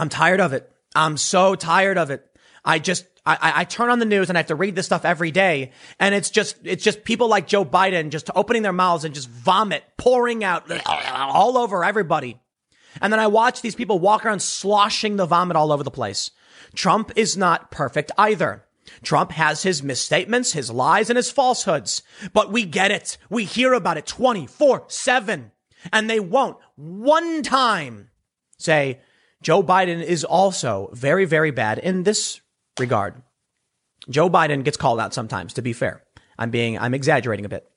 I'm tired of it. I'm so tired of it. I just, I, I turn on the news and I have to read this stuff every day. And it's just, it's just people like Joe Biden just opening their mouths and just vomit pouring out all over everybody. And then I watch these people walk around sloshing the vomit all over the place. Trump is not perfect either. Trump has his misstatements, his lies, and his falsehoods. But we get it. We hear about it 24 7. And they won't one time say Joe Biden is also very, very bad in this regard. Joe Biden gets called out sometimes, to be fair. I'm being, I'm exaggerating a bit.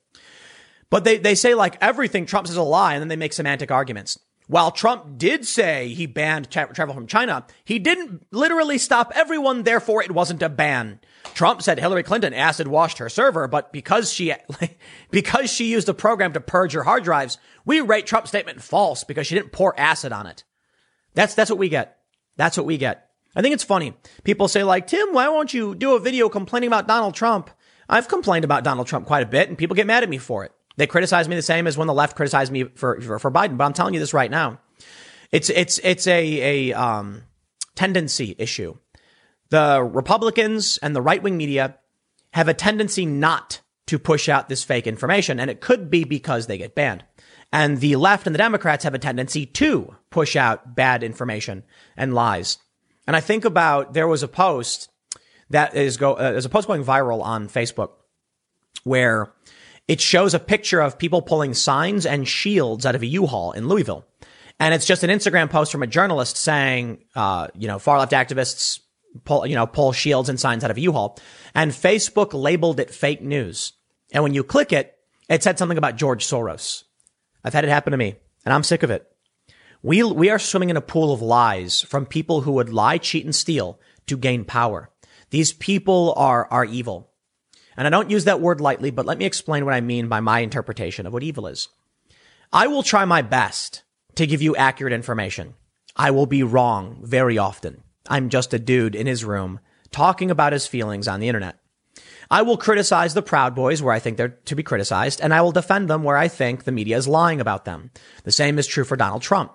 But they, they say like everything Trump says is a lie and then they make semantic arguments. While Trump did say he banned tra- travel from China, he didn't literally stop everyone, therefore it wasn't a ban. Trump said Hillary Clinton acid washed her server, but because she, because she used a program to purge her hard drives, we rate Trump's statement false because she didn't pour acid on it. That's, that's what we get. That's what we get. I think it's funny. People say like, Tim, why won't you do a video complaining about Donald Trump? I've complained about Donald Trump quite a bit and people get mad at me for it. They criticize me the same as when the left criticized me for, for, for Biden. But I'm telling you this right now. It's, it's, it's a, a, um, tendency issue. The Republicans and the right wing media have a tendency not to push out this fake information. And it could be because they get banned. And the left and the Democrats have a tendency to push out bad information and lies. And I think about there was a post that is go uh, there's a post going viral on Facebook where it shows a picture of people pulling signs and shields out of a U-Haul in Louisville. And it's just an Instagram post from a journalist saying, uh, you know, far left activists pull, you know, pull shields and signs out of a U-Haul. And Facebook labeled it fake news. And when you click it, it said something about George Soros. I've had it happen to me and I'm sick of it. We, we are swimming in a pool of lies from people who would lie, cheat, and steal to gain power. These people are, are evil. And I don't use that word lightly, but let me explain what I mean by my interpretation of what evil is. I will try my best to give you accurate information. I will be wrong very often. I'm just a dude in his room talking about his feelings on the internet. I will criticize the Proud Boys where I think they're to be criticized, and I will defend them where I think the media is lying about them. The same is true for Donald Trump.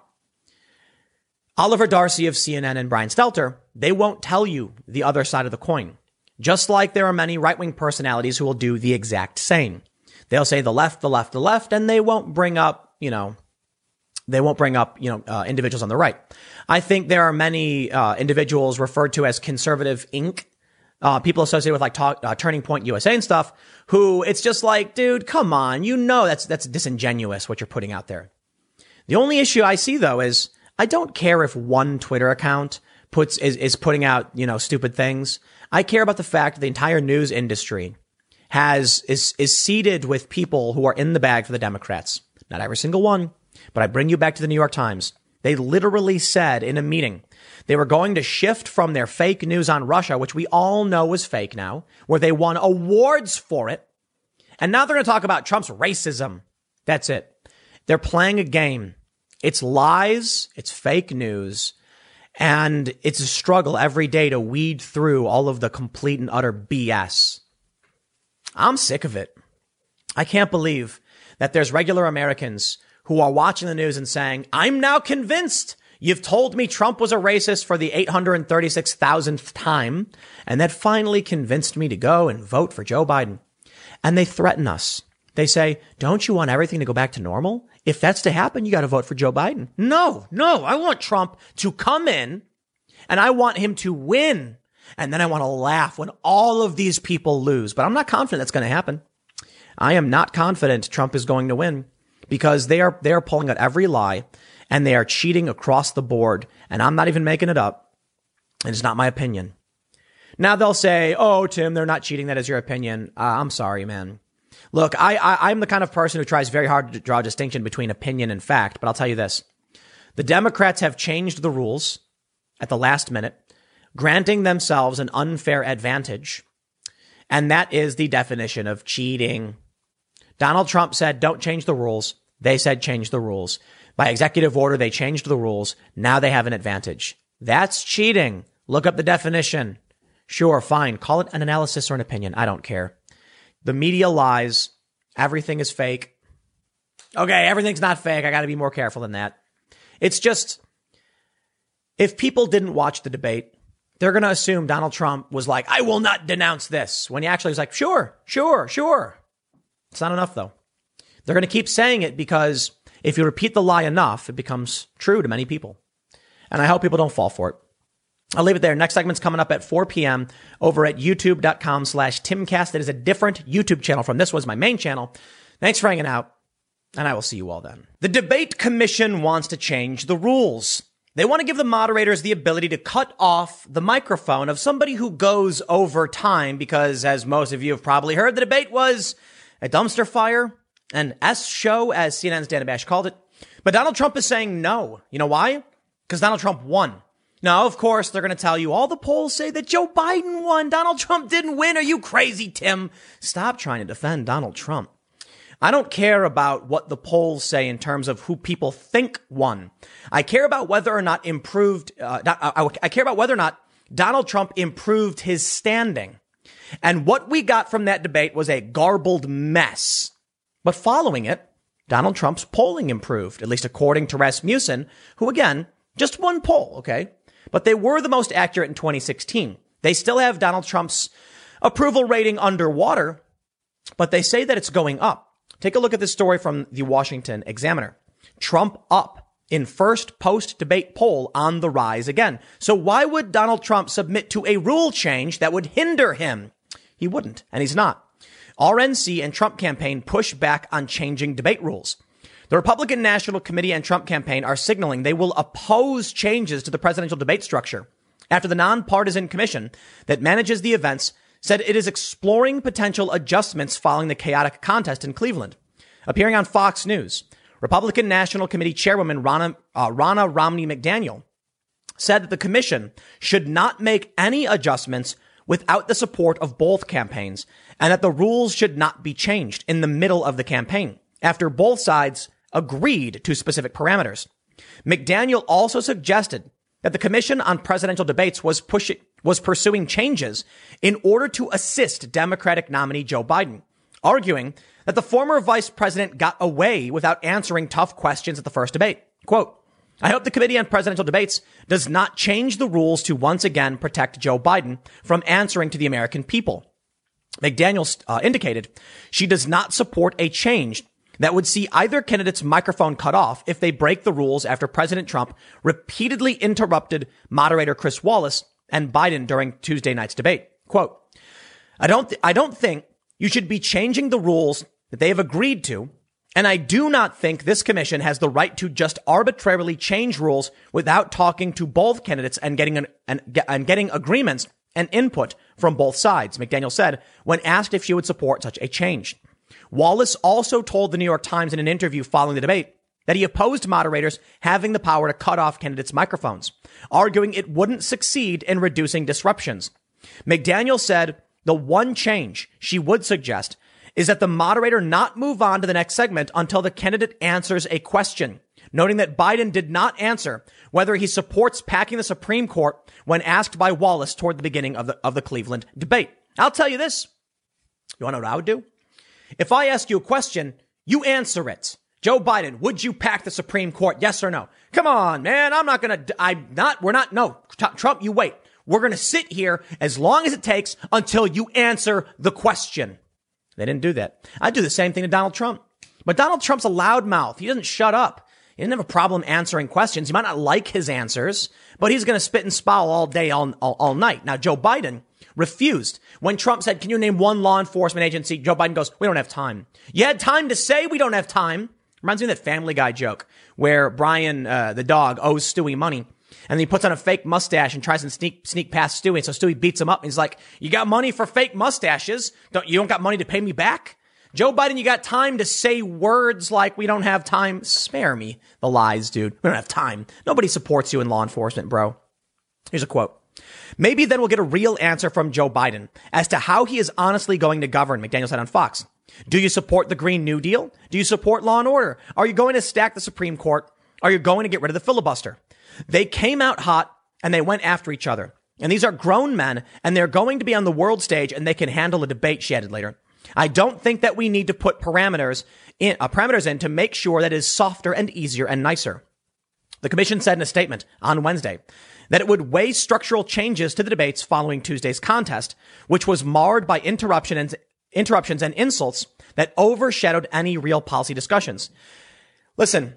Oliver Darcy of CNN and Brian Stelter, they won't tell you the other side of the coin. Just like there are many right wing personalities who will do the exact same. They'll say the left, the left, the left, and they won't bring up, you know, they won't bring up, you know, uh, individuals on the right. I think there are many uh, individuals referred to as conservative Inc. Uh, people associated with like talk, uh, Turning Point USA and stuff, who it's just like, dude, come on, you know that's that's disingenuous what you're putting out there. The only issue I see though is I don't care if one Twitter account puts is, is putting out, you know, stupid things. I care about the fact that the entire news industry has is is seeded with people who are in the bag for the Democrats. Not every single one, but I bring you back to the New York Times. They literally said in a meeting they were going to shift from their fake news on Russia, which we all know is fake now, where they won awards for it. And now they're going to talk about Trump's racism. That's it. They're playing a game it's lies, it's fake news, and it's a struggle every day to weed through all of the complete and utter BS. I'm sick of it. I can't believe that there's regular Americans who are watching the news and saying, I'm now convinced you've told me Trump was a racist for the 836,000th time, and that finally convinced me to go and vote for Joe Biden. And they threaten us. They say, don't you want everything to go back to normal? If that's to happen, you got to vote for Joe Biden. No, no, I want Trump to come in and I want him to win. And then I want to laugh when all of these people lose. But I'm not confident that's going to happen. I am not confident Trump is going to win because they are, they are pulling out every lie and they are cheating across the board. And I'm not even making it up. And it's not my opinion. Now they'll say, Oh, Tim, they're not cheating. That is your opinion. Uh, I'm sorry, man. Look, I, I, I'm the kind of person who tries very hard to draw a distinction between opinion and fact, but I'll tell you this. The Democrats have changed the rules at the last minute, granting themselves an unfair advantage. And that is the definition of cheating. Donald Trump said, don't change the rules. They said, change the rules. By executive order, they changed the rules. Now they have an advantage. That's cheating. Look up the definition. Sure, fine. Call it an analysis or an opinion. I don't care. The media lies. Everything is fake. Okay, everything's not fake. I got to be more careful than that. It's just, if people didn't watch the debate, they're going to assume Donald Trump was like, I will not denounce this. When he actually was like, sure, sure, sure. It's not enough though. They're going to keep saying it because if you repeat the lie enough, it becomes true to many people. And I hope people don't fall for it. I'll leave it there. Next segment's coming up at 4 p.m. over at youtube.com slash timcast. It is a different YouTube channel from this was my main channel. Thanks for hanging out, and I will see you all then. The debate commission wants to change the rules. They want to give the moderators the ability to cut off the microphone of somebody who goes over time because, as most of you have probably heard, the debate was a dumpster fire, an S show, as CNN's Dana Bash called it. But Donald Trump is saying no. You know why? Because Donald Trump won. Now, of course, they're going to tell you all the polls say that Joe Biden won. Donald Trump didn't win. Are you crazy, Tim? Stop trying to defend Donald Trump. I don't care about what the polls say in terms of who people think won. I care about whether or not improved, uh, I, I care about whether or not Donald Trump improved his standing. And what we got from that debate was a garbled mess. But following it, Donald Trump's polling improved, at least according to Rasmussen, who again, just one poll, okay? But they were the most accurate in 2016. They still have Donald Trump's approval rating underwater, but they say that it's going up. Take a look at this story from the Washington Examiner. Trump up in first post debate poll on the rise again. So why would Donald Trump submit to a rule change that would hinder him? He wouldn't, and he's not. RNC and Trump campaign push back on changing debate rules. The Republican National Committee and Trump campaign are signaling they will oppose changes to the presidential debate structure after the nonpartisan commission that manages the events said it is exploring potential adjustments following the chaotic contest in Cleveland. Appearing on Fox News, Republican National Committee Chairwoman Ronna, uh, Romney McDaniel said that the commission should not make any adjustments without the support of both campaigns and that the rules should not be changed in the middle of the campaign after both sides agreed to specific parameters. McDaniel also suggested that the Commission on Presidential Debates was pushing, was pursuing changes in order to assist Democratic nominee Joe Biden, arguing that the former vice president got away without answering tough questions at the first debate. Quote, I hope the Committee on Presidential Debates does not change the rules to once again protect Joe Biden from answering to the American people. McDaniel uh, indicated she does not support a change that would see either candidate's microphone cut off if they break the rules after President Trump repeatedly interrupted moderator Chris Wallace and Biden during Tuesday night's debate. Quote, I don't, th- I don't think you should be changing the rules that they have agreed to. And I do not think this commission has the right to just arbitrarily change rules without talking to both candidates and getting an, and, and getting agreements and input from both sides, McDaniel said when asked if she would support such a change. Wallace also told the New York Times in an interview following the debate that he opposed moderators having the power to cut off candidates' microphones, arguing it wouldn't succeed in reducing disruptions. McDaniel said the one change she would suggest is that the moderator not move on to the next segment until the candidate answers a question, noting that Biden did not answer whether he supports packing the Supreme Court when asked by Wallace toward the beginning of the, of the Cleveland debate. I'll tell you this. You want to know what I would do? If I ask you a question, you answer it. Joe Biden, would you pack the Supreme Court? Yes or no? Come on, man. I'm not going to, I'm not, we're not, no. Trump, you wait. We're going to sit here as long as it takes until you answer the question. They didn't do that. I do the same thing to Donald Trump. But Donald Trump's a loudmouth. He doesn't shut up. He doesn't have a problem answering questions. He might not like his answers, but he's going to spit and spout all day, all, all, all night. Now, Joe Biden refused. When Trump said, can you name one law enforcement agency? Joe Biden goes, we don't have time. You had time to say we don't have time. Reminds me of that Family Guy joke where Brian, uh, the dog, owes Stewie money. And he puts on a fake mustache and tries to sneak, sneak past Stewie. So Stewie beats him up. And he's like, you got money for fake mustaches. Don't, you don't got money to pay me back? Joe Biden, you got time to say words like we don't have time. Spare me the lies, dude. We don't have time. Nobody supports you in law enforcement, bro. Here's a quote. Maybe then we'll get a real answer from Joe Biden as to how he is honestly going to govern, McDaniel said on Fox. Do you support the Green New Deal? Do you support law and order? Are you going to stack the Supreme Court? Are you going to get rid of the filibuster? They came out hot and they went after each other. And these are grown men and they're going to be on the world stage and they can handle a debate, she added later. I don't think that we need to put parameters in, uh, parameters in to make sure that it is softer and easier and nicer. The commission said in a statement on Wednesday that it would weigh structural changes to the debates following Tuesday's contest, which was marred by interruption and, interruptions and insults that overshadowed any real policy discussions. Listen,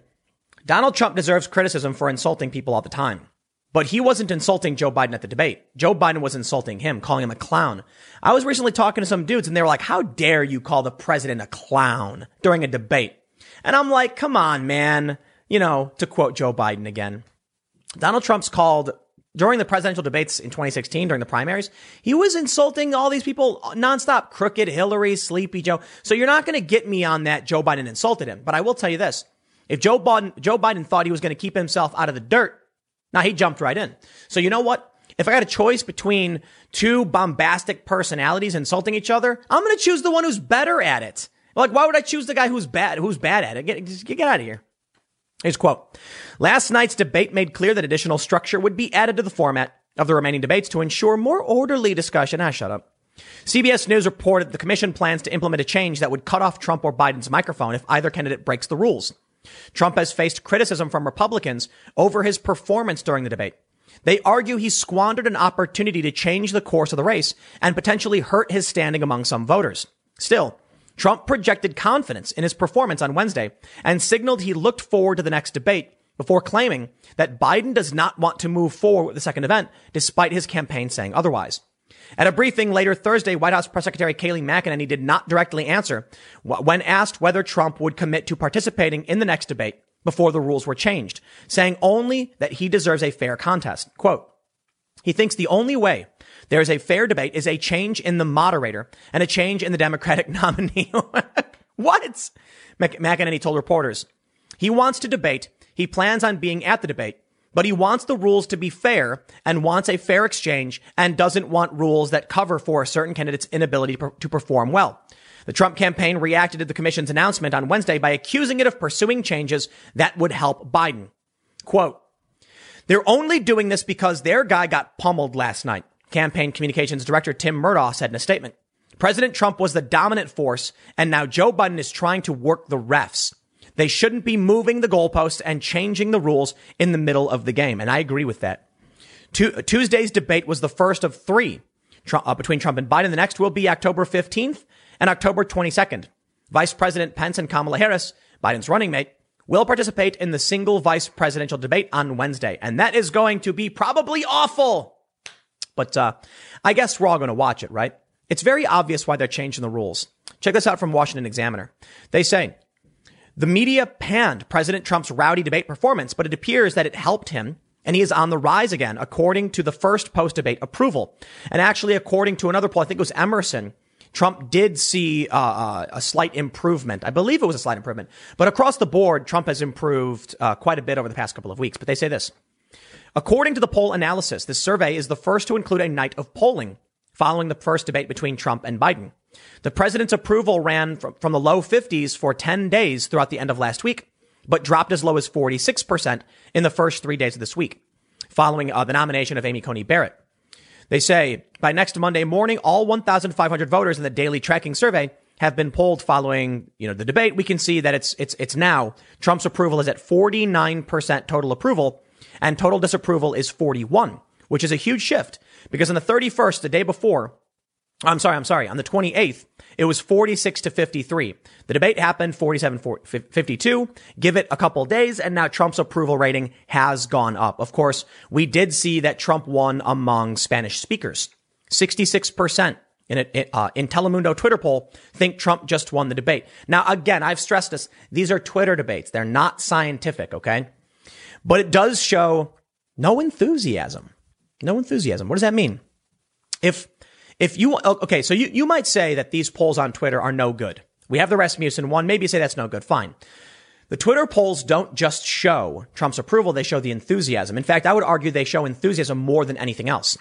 Donald Trump deserves criticism for insulting people all the time. But he wasn't insulting Joe Biden at the debate. Joe Biden was insulting him, calling him a clown. I was recently talking to some dudes and they were like, how dare you call the president a clown during a debate? And I'm like, come on, man. You know, to quote Joe Biden again. Donald Trump's called during the presidential debates in 2016 during the primaries, he was insulting all these people nonstop. Crooked Hillary, Sleepy Joe. So you're not going to get me on that Joe Biden insulted him. But I will tell you this. If Joe Biden, Joe Biden thought he was going to keep himself out of the dirt, now he jumped right in. So you know what? If I got a choice between two bombastic personalities insulting each other, I'm going to choose the one who's better at it. Like, why would I choose the guy who's bad, who's bad at it? Get, get, get out of here. Here's quote. Last night's debate made clear that additional structure would be added to the format of the remaining debates to ensure more orderly discussion. Ah, shut up. CBS News reported the commission plans to implement a change that would cut off Trump or Biden's microphone if either candidate breaks the rules. Trump has faced criticism from Republicans over his performance during the debate. They argue he squandered an opportunity to change the course of the race and potentially hurt his standing among some voters. Still, Trump projected confidence in his performance on Wednesday and signaled he looked forward to the next debate before claiming that Biden does not want to move forward with the second event, despite his campaign saying otherwise. At a briefing later Thursday, White House Press Secretary Kayleigh McEnany did not directly answer when asked whether Trump would commit to participating in the next debate before the rules were changed, saying only that he deserves a fair contest. Quote, he thinks the only way there is a fair debate is a change in the moderator and a change in the Democratic nominee. what? McEnany told reporters. He wants to debate. He plans on being at the debate, but he wants the rules to be fair and wants a fair exchange and doesn't want rules that cover for a certain candidate's inability to perform well. The Trump campaign reacted to the commission's announcement on Wednesday by accusing it of pursuing changes that would help Biden. Quote, they're only doing this because their guy got pummeled last night. Campaign Communications Director Tim Murtaugh said in a statement. President Trump was the dominant force, and now Joe Biden is trying to work the refs. They shouldn't be moving the goalposts and changing the rules in the middle of the game. And I agree with that. Tuesday's debate was the first of three uh, between Trump and Biden. The next will be October 15th and October 22nd. Vice President Pence and Kamala Harris, Biden's running mate, will participate in the single vice presidential debate on Wednesday. And that is going to be probably awful. But uh, I guess we're all going to watch it, right? It's very obvious why they're changing the rules. Check this out from Washington Examiner. They say the media panned President Trump's rowdy debate performance, but it appears that it helped him and he is on the rise again, according to the first post debate approval. And actually, according to another poll, I think it was Emerson, Trump did see uh, uh, a slight improvement. I believe it was a slight improvement, but across the board, Trump has improved uh, quite a bit over the past couple of weeks. But they say this. According to the poll analysis, this survey is the first to include a night of polling following the first debate between Trump and Biden. The president's approval ran from, from the low 50s for 10 days throughout the end of last week, but dropped as low as 46% in the first three days of this week, following uh, the nomination of Amy Coney Barrett. They say by next Monday morning, all 1,500 voters in the daily tracking survey have been polled following, you know, the debate. We can see that it's, it's, it's now Trump's approval is at 49% total approval and total disapproval is 41, which is a huge shift because on the 31st, the day before, I'm sorry, I'm sorry, on the 28th, it was 46 to 53. The debate happened 47 52. Give it a couple days and now Trump's approval rating has gone up. Of course, we did see that Trump won among Spanish speakers. 66% in, a, uh, in Telemundo Twitter poll think Trump just won the debate. Now, again, I've stressed this. These are Twitter debates. They're not scientific. Okay. But it does show no enthusiasm. No enthusiasm. What does that mean? If, if you, okay, so you, you might say that these polls on Twitter are no good. We have the Rasmussen one. Maybe you say that's no good. Fine. The Twitter polls don't just show Trump's approval, they show the enthusiasm. In fact, I would argue they show enthusiasm more than anything else.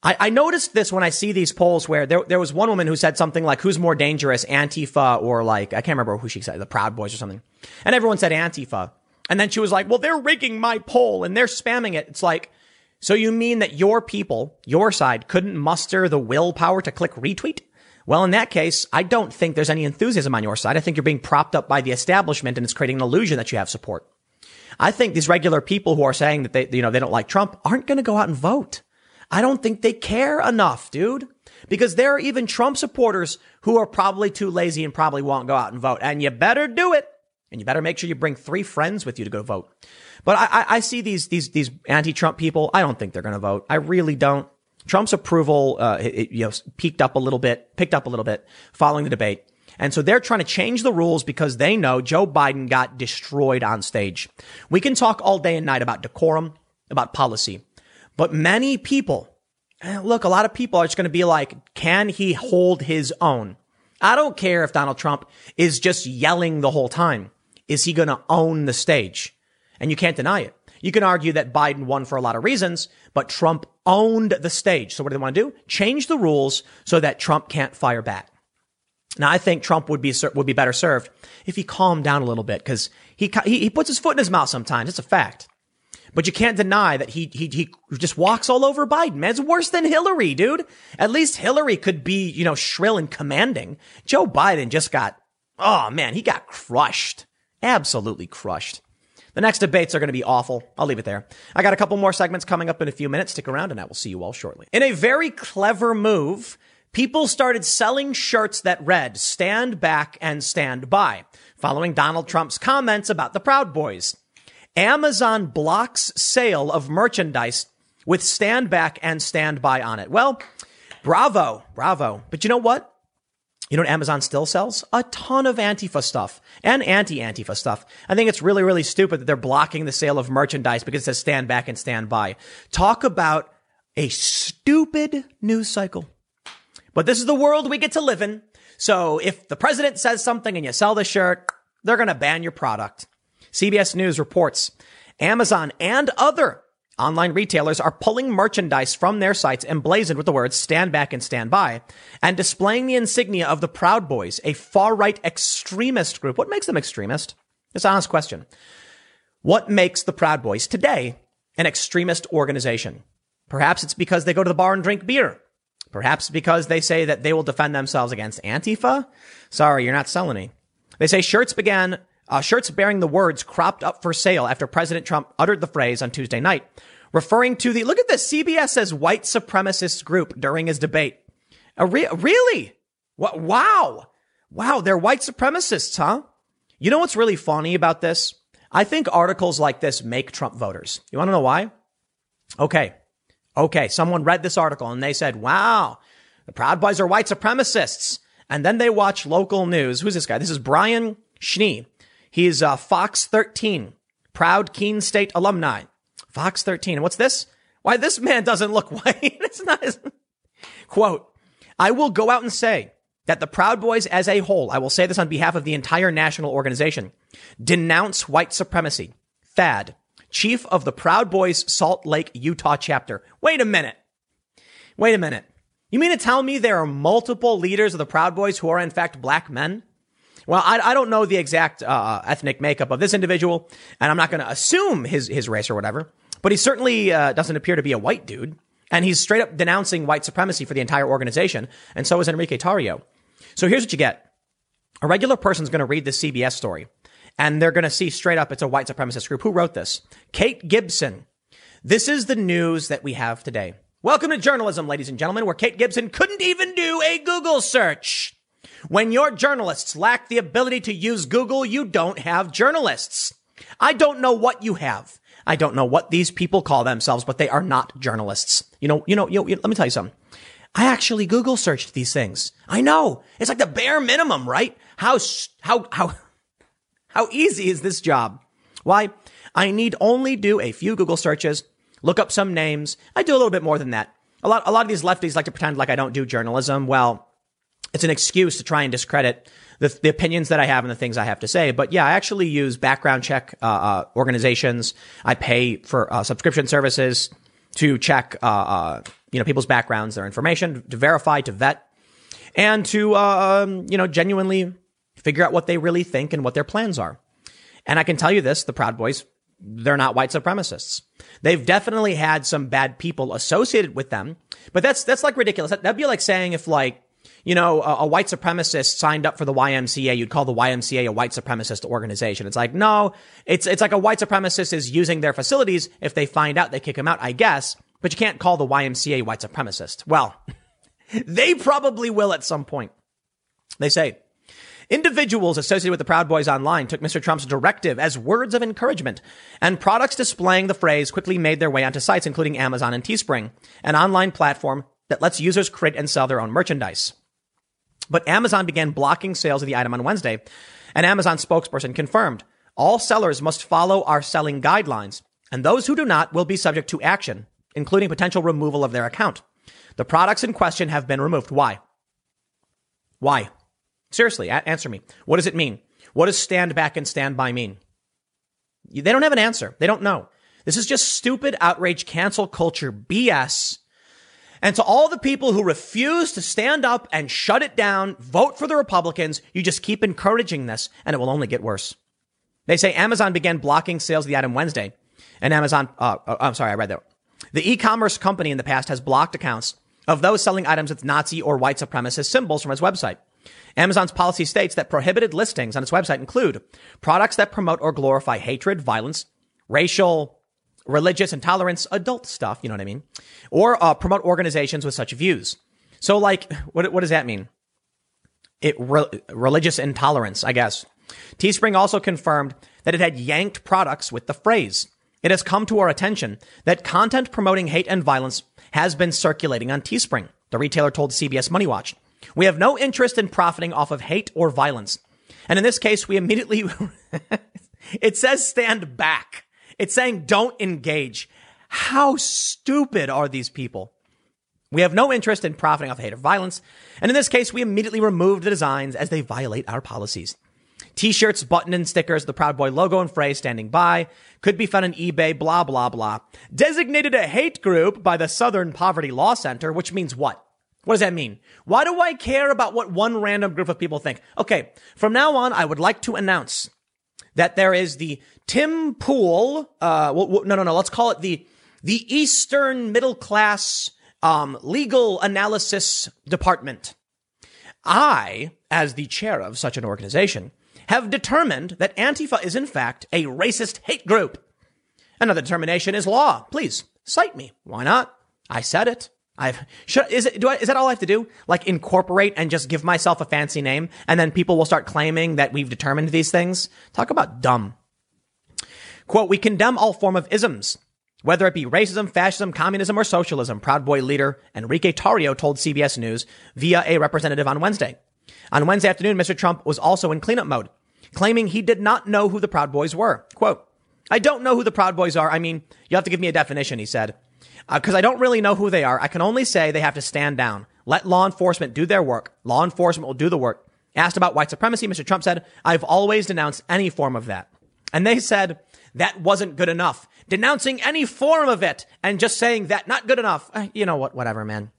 I, I noticed this when I see these polls where there, there was one woman who said something like, who's more dangerous, Antifa or like, I can't remember who she said, the Proud Boys or something. And everyone said Antifa. And then she was like, well, they're rigging my poll and they're spamming it. It's like, so you mean that your people, your side, couldn't muster the willpower to click retweet? Well, in that case, I don't think there's any enthusiasm on your side. I think you're being propped up by the establishment and it's creating an illusion that you have support. I think these regular people who are saying that they, you know, they don't like Trump aren't going to go out and vote. I don't think they care enough, dude. Because there are even Trump supporters who are probably too lazy and probably won't go out and vote. And you better do it. And you better make sure you bring three friends with you to go vote. But I, I see these, these, these anti-Trump people. I don't think they're going to vote. I really don't. Trump's approval, uh, it, you know, peaked up a little bit, picked up a little bit following the debate. And so they're trying to change the rules because they know Joe Biden got destroyed on stage. We can talk all day and night about decorum, about policy, but many people, eh, look, a lot of people are just going to be like, can he hold his own? I don't care if Donald Trump is just yelling the whole time is he going to own the stage? And you can't deny it. You can argue that Biden won for a lot of reasons, but Trump owned the stage. So what do they want to do? Change the rules so that Trump can't fire back. Now, I think Trump would be would be better served if he calmed down a little bit because he, he he puts his foot in his mouth sometimes. It's a fact. But you can't deny that he he he just walks all over Biden. Man, it's worse than Hillary, dude. At least Hillary could be, you know, shrill and commanding. Joe Biden just got oh man, he got crushed. Absolutely crushed. The next debates are going to be awful. I'll leave it there. I got a couple more segments coming up in a few minutes. Stick around and I will see you all shortly. In a very clever move, people started selling shirts that read stand back and stand by following Donald Trump's comments about the Proud Boys. Amazon blocks sale of merchandise with stand back and stand by on it. Well, bravo, bravo. But you know what? You know what Amazon still sells? A ton of Antifa stuff and anti-Antifa stuff. I think it's really, really stupid that they're blocking the sale of merchandise because it says stand back and stand by. Talk about a stupid news cycle. But this is the world we get to live in. So if the president says something and you sell the shirt, they're going to ban your product. CBS News reports Amazon and other Online retailers are pulling merchandise from their sites emblazoned with the words stand back and stand by and displaying the insignia of the Proud Boys, a far right extremist group. What makes them extremist? It's an honest question. What makes the Proud Boys today an extremist organization? Perhaps it's because they go to the bar and drink beer. Perhaps because they say that they will defend themselves against Antifa. Sorry, you're not selling me. They say shirts began uh, shirts bearing the words cropped up for sale after President Trump uttered the phrase on Tuesday night, referring to the, look at this, CBS says white supremacist group during his debate. Re- really? What? Wow. Wow. They're white supremacists, huh? You know what's really funny about this? I think articles like this make Trump voters. You want to know why? Okay. Okay. Someone read this article and they said, wow, the Proud Boys are white supremacists. And then they watch local news. Who's this guy? This is Brian Schnee. He's a Fox 13, proud Keene State alumni. Fox 13. And what's this? Why this man doesn't look white. it's not his quote. I will go out and say that the Proud Boys as a whole, I will say this on behalf of the entire national organization, denounce white supremacy. Thad, chief of the Proud Boys Salt Lake, Utah chapter. Wait a minute. Wait a minute. You mean to tell me there are multiple leaders of the Proud Boys who are in fact black men? Well, I, I don't know the exact uh, ethnic makeup of this individual, and I'm not going to assume his his race or whatever. But he certainly uh, doesn't appear to be a white dude, and he's straight up denouncing white supremacy for the entire organization, and so is Enrique Tarrio. So here's what you get: a regular person's going to read this CBS story, and they're going to see straight up it's a white supremacist group. Who wrote this? Kate Gibson. This is the news that we have today. Welcome to journalism, ladies and gentlemen, where Kate Gibson couldn't even do a Google search. When your journalists lack the ability to use Google, you don't have journalists. I don't know what you have. I don't know what these people call themselves, but they are not journalists. You know, you know, you know, let me tell you something. I actually Google searched these things. I know. It's like the bare minimum, right? How, how, how, how easy is this job? Why? I need only do a few Google searches, look up some names. I do a little bit more than that. A lot, a lot of these lefties like to pretend like I don't do journalism. Well, it's an excuse to try and discredit the, the, opinions that I have and the things I have to say. But yeah, I actually use background check uh, uh, organizations. I pay for uh, subscription services to check, uh, uh, you know, people's backgrounds, their information, to verify, to vet, and to, uh, um, you know, genuinely figure out what they really think and what their plans are. And I can tell you this: the Proud Boys, they're not white supremacists. They've definitely had some bad people associated with them, but that's that's like ridiculous. That'd be like saying if like you know, a, a, white supremacist signed up for the YMCA, you'd call the YMCA a white supremacist organization. It's like, no, it's, it's like a white supremacist is using their facilities. If they find out, they kick him out, I guess, but you can't call the YMCA white supremacist. Well, they probably will at some point. They say, Individuals associated with the Proud Boys online took Mr. Trump's directive as words of encouragement, and products displaying the phrase quickly made their way onto sites including Amazon and Teespring, an online platform that lets users create and sell their own merchandise. But Amazon began blocking sales of the item on Wednesday. An Amazon spokesperson confirmed all sellers must follow our selling guidelines, and those who do not will be subject to action, including potential removal of their account. The products in question have been removed. Why? Why? Seriously, a- answer me. What does it mean? What does stand back and stand by mean? They don't have an answer. They don't know. This is just stupid outrage cancel culture BS and to all the people who refuse to stand up and shut it down, vote for the Republicans, you just keep encouraging this and it will only get worse. They say Amazon began blocking sales of the item Wednesday. And Amazon, uh, uh, I'm sorry, I read that. The e-commerce company in the past has blocked accounts of those selling items with Nazi or white supremacist symbols from its website. Amazon's policy states that prohibited listings on its website include products that promote or glorify hatred, violence, racial, religious intolerance, adult stuff, you know what I mean? Or uh, promote organizations with such views. So, like, what, what does that mean? It re- religious intolerance, I guess. Teespring also confirmed that it had yanked products with the phrase. It has come to our attention that content promoting hate and violence has been circulating on Teespring, the retailer told CBS Money Watch. We have no interest in profiting off of hate or violence. And in this case, we immediately, it says stand back. It's saying don't engage. How stupid are these people? We have no interest in profiting off hate or violence. And in this case, we immediately removed the designs as they violate our policies. T-shirts, button and stickers, the Proud Boy logo and phrase standing by could be found on eBay, blah, blah, blah. Designated a hate group by the Southern Poverty Law Center, which means what? What does that mean? Why do I care about what one random group of people think? Okay. From now on, I would like to announce that there is the Tim Pool, uh, well, no, no, no, let's call it the, the Eastern Middle Class, um, Legal Analysis Department. I, as the chair of such an organization, have determined that Antifa is in fact a racist hate group. Another determination is law. Please cite me. Why not? I said it. I've should, is it do I, is that all I have to do? Like incorporate and just give myself a fancy name, and then people will start claiming that we've determined these things. Talk about dumb. Quote: We condemn all form of isms, whether it be racism, fascism, communism, or socialism. Proud Boy leader Enrique Tarrio told CBS News via a representative on Wednesday. On Wednesday afternoon, Mr. Trump was also in cleanup mode, claiming he did not know who the Proud Boys were. Quote: I don't know who the Proud Boys are. I mean, you have to give me a definition, he said because uh, I don't really know who they are. I can only say they have to stand down. Let law enforcement do their work. Law enforcement will do the work. Asked about white supremacy, Mr. Trump said, I've always denounced any form of that. And they said that wasn't good enough. Denouncing any form of it and just saying that not good enough. Uh, you know what? Whatever, man.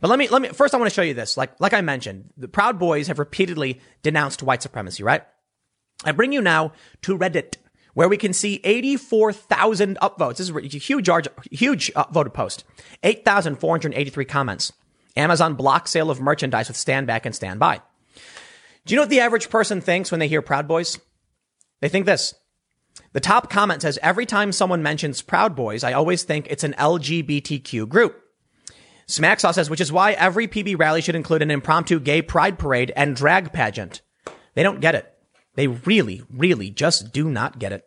But let me, let me, first I want to show you this. Like, like I mentioned, the Proud Boys have repeatedly denounced white supremacy, right? I bring you now to Reddit where we can see 84,000 upvotes. This is a huge, huge upvoted post. 8,483 comments. Amazon block sale of merchandise with stand back and stand by. Do you know what the average person thinks when they hear Proud Boys? They think this. The top comment says, every time someone mentions Proud Boys, I always think it's an LGBTQ group. Smacksaw says, which is why every PB rally should include an impromptu gay pride parade and drag pageant. They don't get it. They really, really just do not get it.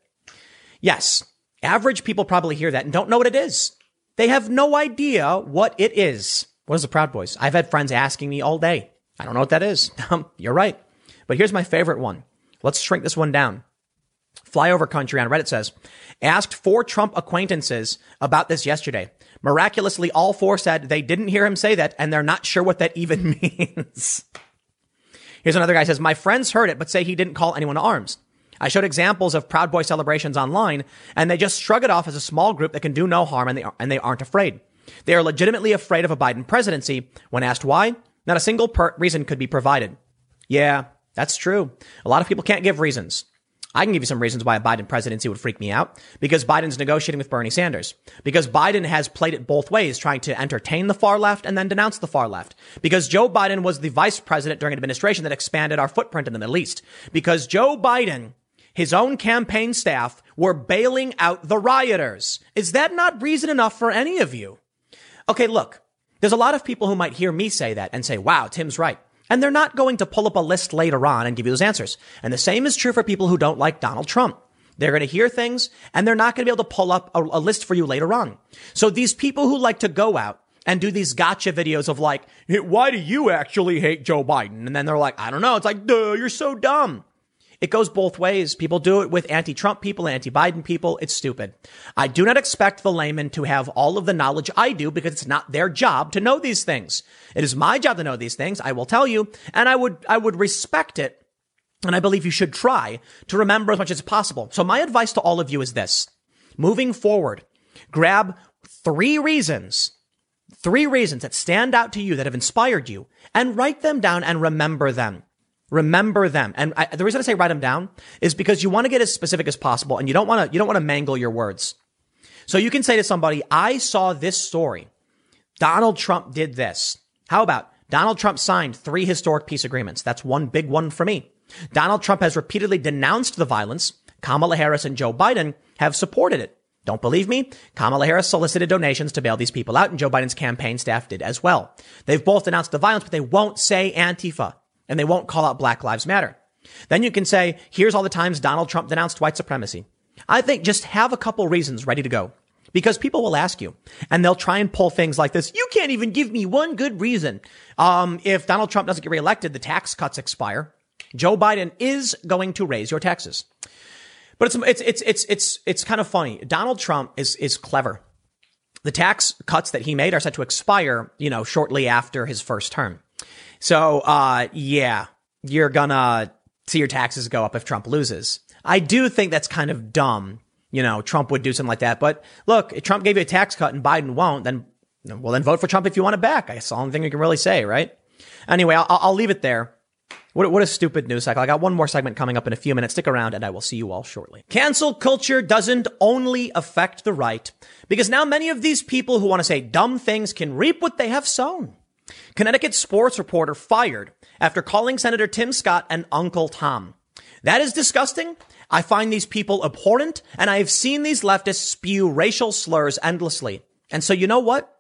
Yes, average people probably hear that and don't know what it is. They have no idea what it is. What is the Proud Boys? I've had friends asking me all day. I don't know what that is. Um, you're right. But here's my favorite one. Let's shrink this one down. Flyover Country on Reddit says, asked four Trump acquaintances about this yesterday. Miraculously, all four said they didn't hear him say that and they're not sure what that even means. Here's another guy says, my friends heard it, but say he didn't call anyone to arms. I showed examples of Proud Boy celebrations online, and they just shrug it off as a small group that can do no harm, and they, and they aren't afraid. They are legitimately afraid of a Biden presidency. When asked why, not a single per- reason could be provided. Yeah, that's true. A lot of people can't give reasons. I can give you some reasons why a Biden presidency would freak me out. Because Biden's negotiating with Bernie Sanders. Because Biden has played it both ways, trying to entertain the far left and then denounce the far left. Because Joe Biden was the vice president during an administration that expanded our footprint in the Middle East. Because Joe Biden, his own campaign staff, were bailing out the rioters. Is that not reason enough for any of you? Okay, look. There's a lot of people who might hear me say that and say, wow, Tim's right. And they're not going to pull up a list later on and give you those answers. And the same is true for people who don't like Donald Trump. They're going to hear things and they're not going to be able to pull up a, a, list for you later on. So these people who like to go out and do these gotcha videos of like, why do you actually hate Joe Biden? And then they're like, I don't know. It's like, duh, you're so dumb. It goes both ways. People do it with anti-Trump people, anti-Biden people. It's stupid. I do not expect the layman to have all of the knowledge I do because it's not their job to know these things. It is my job to know these things. I will tell you, and I would, I would respect it. And I believe you should try to remember as much as possible. So my advice to all of you is this. Moving forward, grab three reasons, three reasons that stand out to you that have inspired you and write them down and remember them. Remember them. And I, the reason I say write them down is because you want to get as specific as possible and you don't want to, you don't want to mangle your words. So you can say to somebody, I saw this story. Donald Trump did this. How about Donald Trump signed three historic peace agreements? That's one big one for me. Donald Trump has repeatedly denounced the violence. Kamala Harris and Joe Biden have supported it. Don't believe me? Kamala Harris solicited donations to bail these people out, and Joe Biden's campaign staff did as well. They've both denounced the violence, but they won't say Antifa, and they won't call out Black Lives Matter. Then you can say, here's all the times Donald Trump denounced white supremacy. I think just have a couple reasons ready to go. Because people will ask you, and they'll try and pull things like this. You can't even give me one good reason. Um, if Donald Trump doesn't get reelected, the tax cuts expire. Joe Biden is going to raise your taxes. But it's, it's, it's, it's, it's, it's kind of funny. Donald Trump is, is clever. The tax cuts that he made are set to expire, you know, shortly after his first term. So, uh, yeah, you're gonna see your taxes go up if Trump loses. I do think that's kind of dumb. You know, Trump would do something like that. But look, if Trump gave you a tax cut and Biden won't, then, well, then vote for Trump if you want it back. That's the only thing you can really say, right? Anyway, I'll, I'll leave it there. What, what a stupid news cycle. I got one more segment coming up in a few minutes. Stick around and I will see you all shortly. Cancel culture doesn't only affect the right because now many of these people who want to say dumb things can reap what they have sown. Connecticut sports reporter fired after calling Senator Tim Scott an Uncle Tom. That is disgusting. I find these people abhorrent and I have seen these leftists spew racial slurs endlessly. And so you know what?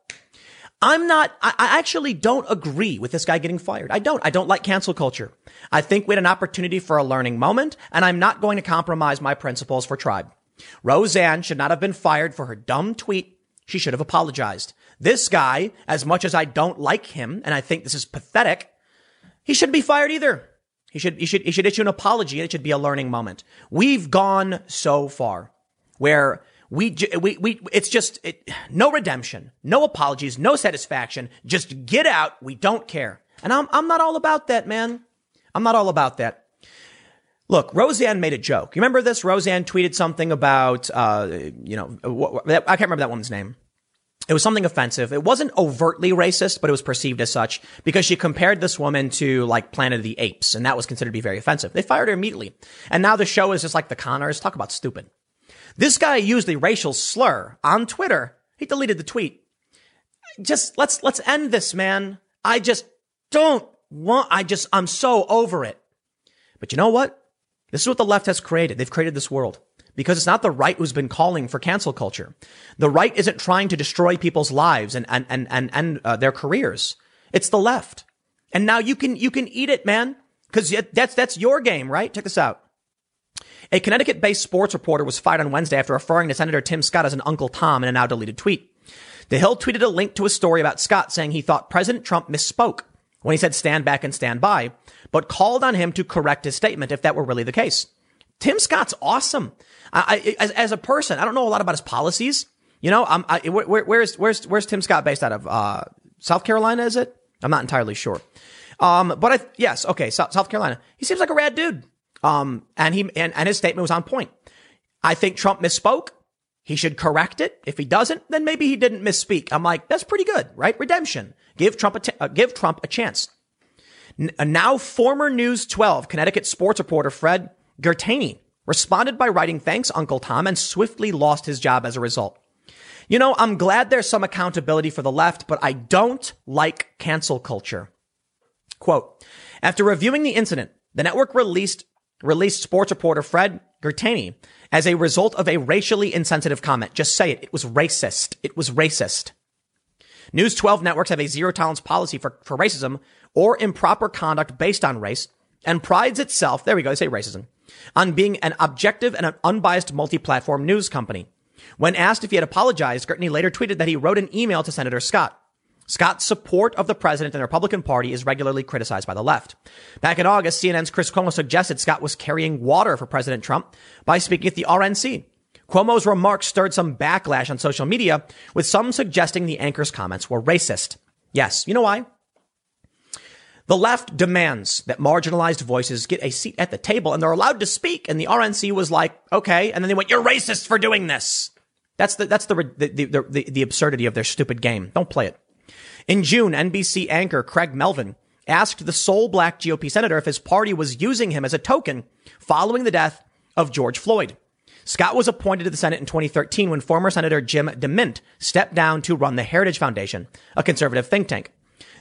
I'm not, I, actually don't agree with this guy getting fired. I don't. I don't like cancel culture. I think we had an opportunity for a learning moment, and I'm not going to compromise my principles for tribe. Roseanne should not have been fired for her dumb tweet. She should have apologized. This guy, as much as I don't like him, and I think this is pathetic, he shouldn't be fired either. He should, he should, he should issue an apology and it should be a learning moment. We've gone so far where we, we, we, it's just it, no redemption, no apologies, no satisfaction. Just get out. We don't care. And I'm, I'm not all about that, man. I'm not all about that. Look, Roseanne made a joke. You remember this? Roseanne tweeted something about, uh, you know, I can't remember that woman's name. It was something offensive. It wasn't overtly racist, but it was perceived as such because she compared this woman to like Planet of the Apes, and that was considered to be very offensive. They fired her immediately. And now the show is just like the Conners. Talk about stupid. This guy used a racial slur on Twitter. He deleted the tweet. Just let's, let's end this, man. I just don't want, I just, I'm so over it. But you know what? This is what the left has created. They've created this world because it's not the right who's been calling for cancel culture. The right isn't trying to destroy people's lives and, and, and, and, and uh, their careers. It's the left. And now you can, you can eat it, man. Cause that's, that's your game, right? Check this out. A Connecticut based sports reporter was fired on Wednesday after referring to Senator Tim Scott as an Uncle Tom in a now deleted tweet. The Hill tweeted a link to a story about Scott saying he thought President Trump misspoke when he said stand back and stand by, but called on him to correct his statement if that were really the case. Tim Scott's awesome. I, I, as, as, a person, I don't know a lot about his policies. You know, I'm, I, where, where's, where's, where's Tim Scott based out of? Uh, South Carolina, is it? I'm not entirely sure. Um, but I, yes, okay, South, South Carolina. He seems like a rad dude. Um, and he, and, and his statement was on point. I think Trump misspoke. He should correct it. If he doesn't, then maybe he didn't misspeak. I'm like, that's pretty good, right? Redemption. Give Trump a, t- uh, give Trump a chance. N- uh, now former News 12 Connecticut sports reporter Fred Gertani responded by writing thanks Uncle Tom and swiftly lost his job as a result. You know, I'm glad there's some accountability for the left, but I don't like cancel culture. Quote, after reviewing the incident, the network released released sports reporter Fred Gertani as a result of a racially insensitive comment. Just say it. It was racist. It was racist. News 12 networks have a zero tolerance policy for, for racism or improper conduct based on race and prides itself, there we go, say racism, on being an objective and an unbiased multi-platform news company. When asked if he had apologized, Gertani later tweeted that he wrote an email to Senator Scott. Scott's support of the president and the Republican Party is regularly criticized by the left. Back in August, CNN's Chris Cuomo suggested Scott was carrying water for President Trump by speaking at the RNC. Cuomo's remarks stirred some backlash on social media, with some suggesting the anchor's comments were racist. Yes, you know why? The left demands that marginalized voices get a seat at the table and they're allowed to speak. And the RNC was like, okay. And then they went, you're racist for doing this. That's the, that's the, the, the, the, the absurdity of their stupid game. Don't play it. In June, NBC anchor Craig Melvin asked the sole black GOP senator if his party was using him as a token following the death of George Floyd. Scott was appointed to the Senate in 2013 when former Senator Jim DeMint stepped down to run the Heritage Foundation, a conservative think tank.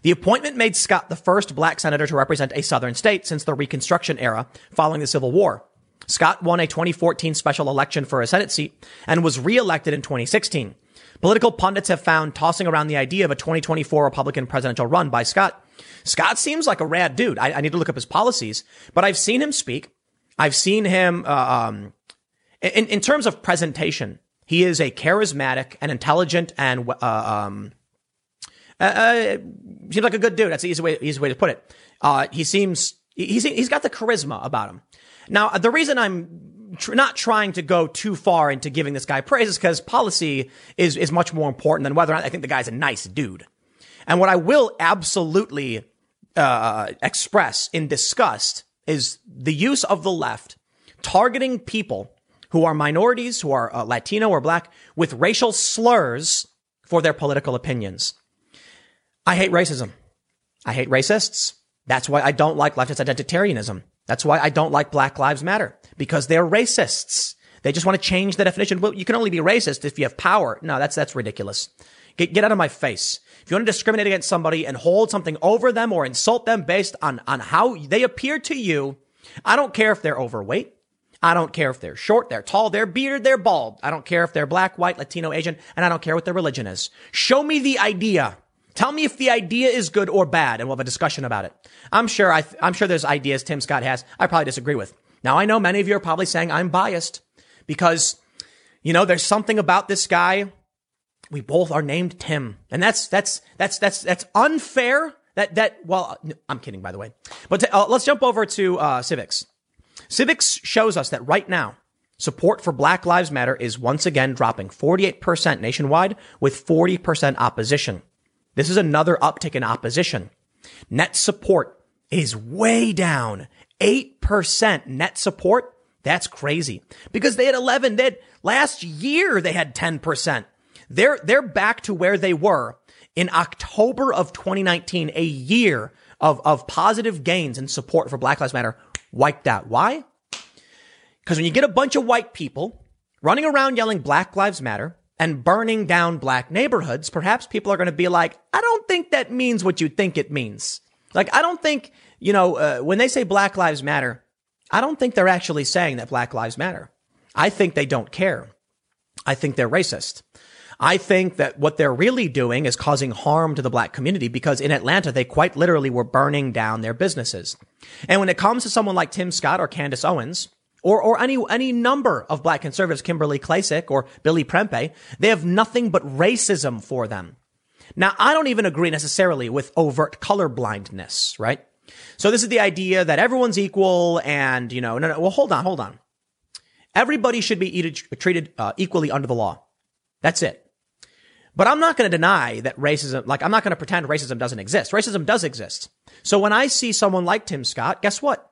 The appointment made Scott the first black senator to represent a southern state since the Reconstruction era following the Civil War. Scott won a 2014 special election for a Senate seat and was reelected in 2016. Political pundits have found tossing around the idea of a 2024 Republican presidential run by Scott. Scott seems like a rad dude. I, I need to look up his policies, but I've seen him speak. I've seen him, uh, um, in, in terms of presentation, he is a charismatic and intelligent and, uh, um, uh, uh, seems like a good dude. That's the easy way, easy way to put it. Uh, he seems, he's, he's got the charisma about him. Now, the reason I'm tr- not trying to go too far into giving this guy praise is because policy is, is much more important than whether or not I think the guy's a nice dude. And what I will absolutely, uh, express in disgust is the use of the left targeting people who are minorities, who are uh, Latino or black with racial slurs for their political opinions. I hate racism. I hate racists. That's why I don't like leftist identitarianism. That's why I don't like Black Lives Matter because they're racists. They just want to change the definition. Well, you can only be racist if you have power. No, that's, that's ridiculous. Get, get out of my face. If you want to discriminate against somebody and hold something over them or insult them based on, on how they appear to you, I don't care if they're overweight. I don't care if they're short, they're tall, they're bearded, they're bald. I don't care if they're black, white, Latino, Asian, and I don't care what their religion is. Show me the idea. Tell me if the idea is good or bad, and we'll have a discussion about it. I'm sure I I'm sure there's ideas Tim Scott has I probably disagree with. Now I know many of you are probably saying I'm biased because you know there's something about this guy. We both are named Tim, and that's that's that's that's that's unfair. That that well, I'm kidding by the way. But to, uh, let's jump over to uh, Civiqs. Civiqs shows us that right now support for Black Lives Matter is once again dropping 48% nationwide with 40% opposition. This is another uptick in opposition. Net support is way down. 8% net support. That's crazy because they had 11. They had, last year they had 10%. They're, they're back to where they were in October of 2019, a year of, of positive gains and support for Black Lives Matter wiped out. Why? Because when you get a bunch of white people running around yelling Black Lives Matter, and burning down black neighborhoods, perhaps people are going to be like, I don't think that means what you think it means. Like, I don't think, you know, uh, when they say Black Lives Matter, I don't think they're actually saying that Black Lives Matter. I think they don't care. I think they're racist. I think that what they're really doing is causing harm to the black community because in Atlanta, they quite literally were burning down their businesses. And when it comes to someone like Tim Scott or Candace Owens, or, or any, any number of black conservatives, Kimberly Klacik or Billy Prempeh, they have nothing but racism for them. Now, I don't even agree necessarily with overt colorblindness, right? So this is the idea that everyone's equal and, you know, no, no, well, hold on, hold on. Everybody should be treated uh, equally under the law. That's it. But I'm not going to deny that racism, like I'm not going to pretend racism doesn't exist. Racism does exist. So when I see someone like Tim Scott, guess what?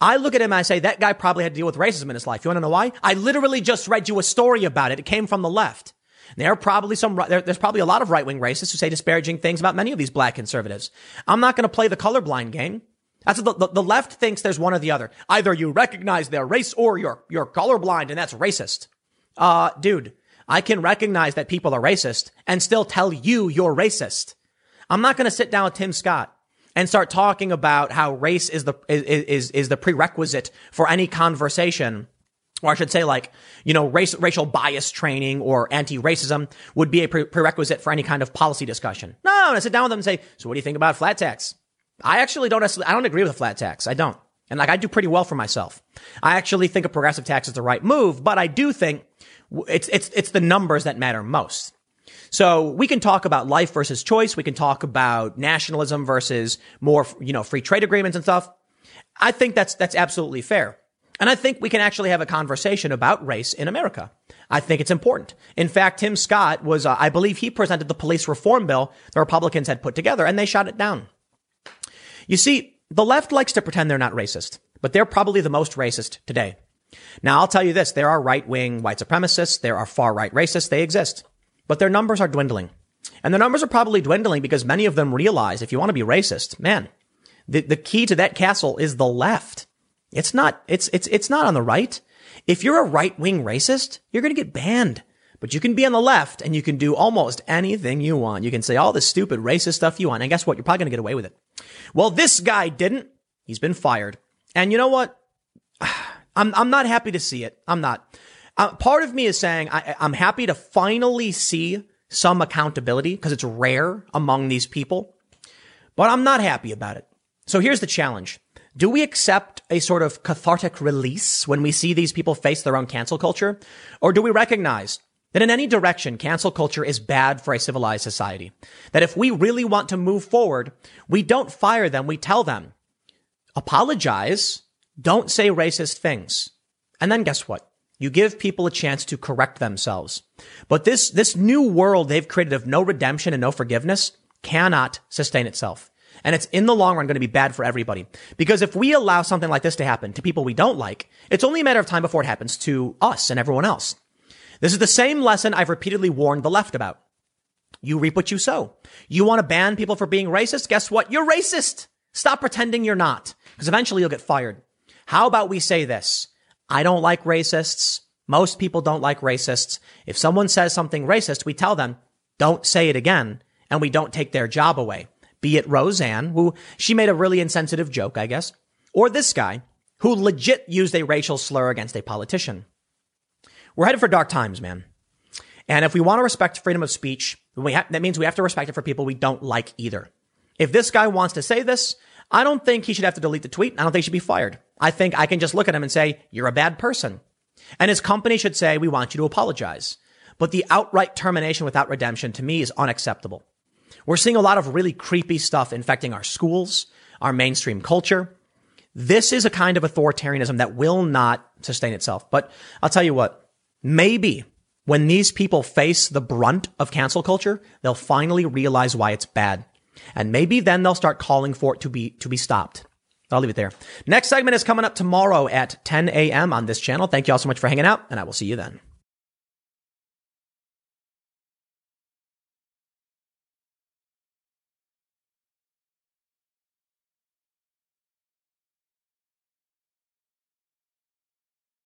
I look at him and I say, that guy probably had to deal with racism in his life. You want to know why? I literally just read you a story about it. It came from the left. There are probably some, there's probably a lot of right wing racists who say disparaging things about many of these black conservatives. I'm not going to play the colorblind game. That's the, the, the, left thinks there's one or the other. Either you recognize their race or you're, you're colorblind and that's racist. Uh, dude, I can recognize that people are racist and still tell you you're racist. I'm not going to sit down with Tim Scott and start talking about how race is the is is, is the prerequisite for any conversation or I should say like, you know, race, racial bias training or anti-racism would be a pre- prerequisite for any kind of policy discussion. No, going to sit down with them and say, so what do you think about flat tax? I actually don't, I don't agree with a flat tax. I don't. And like, I do pretty well for myself. I actually think a progressive tax is the right move, but I do think it's, it's, it's the numbers that matter most. So we can talk about life versus choice. We can talk about nationalism versus more, you know, free trade agreements and stuff. I think that's, that's absolutely fair. And I think we can actually have a conversation about race in America. I think it's important. In fact, Tim Scott was, uh, I believe he presented the police reform bill the Republicans had put together and they shot it down. You see, the left likes to pretend they're not racist, but they're probably the most racist today. Now, I'll tell you this. There are right wing white supremacists. There are far right racists. They exist but their numbers are dwindling. And the numbers are probably dwindling because many of them realize if you want to be racist, man, the, the key to that castle is the left. It's not, it's, it's, it's not on the right. If you're a right wing racist, you're going to get banned. But you can be on the left and you can do almost anything you want. You can say all the stupid racist stuff you want. And guess what? You're probably going to get away with it. Well, this guy didn't. He's been fired. And you know what? I'm, I'm not happy to see it. I'm not. Uh, part of me is saying I, I'm happy to finally see some accountability because it's rare among these people, but I'm not happy about it. So here's the challenge. Do we accept a sort of cathartic release when we see these people face their own cancel culture? Or do we recognize that in any direction, cancel culture is bad for a civilized society? That if we really want to move forward, we don't fire them, we tell them, apologize, don't say racist things. And then guess what? You give people a chance to correct themselves. But this, this new world they've created of no redemption and no forgiveness cannot sustain itself. And it's in the long run going to be bad for everybody. Because if we allow something like this to happen to people we don't like, it's only a matter of time before it happens to us and everyone else. This is the same lesson I've repeatedly warned the left about. You reap what you sow. You want to ban people for being racist? Guess what? You're racist. Stop pretending you're not, because eventually you'll get fired. How about we say this? I don't like racists. Most people don't like racists. If someone says something racist, we tell them, don't say it again, and we don't take their job away. Be it Roseanne, who she made a really insensitive joke, I guess, or this guy, who legit used a racial slur against a politician. We're headed for dark times, man. And if we want to respect freedom of speech, ha- that means we have to respect it for people we don't like either. If this guy wants to say this, I don't think he should have to delete the tweet. I don't think he should be fired. I think I can just look at him and say, you're a bad person. And his company should say, we want you to apologize. But the outright termination without redemption to me is unacceptable. We're seeing a lot of really creepy stuff infecting our schools, our mainstream culture. This is a kind of authoritarianism that will not sustain itself. But I'll tell you what, maybe when these people face the brunt of cancel culture, they'll finally realize why it's bad. And maybe then they'll start calling for it to be, to be stopped. I'll leave it there. Next segment is coming up tomorrow at 10 a.m. on this channel. Thank you all so much for hanging out, and I will see you then.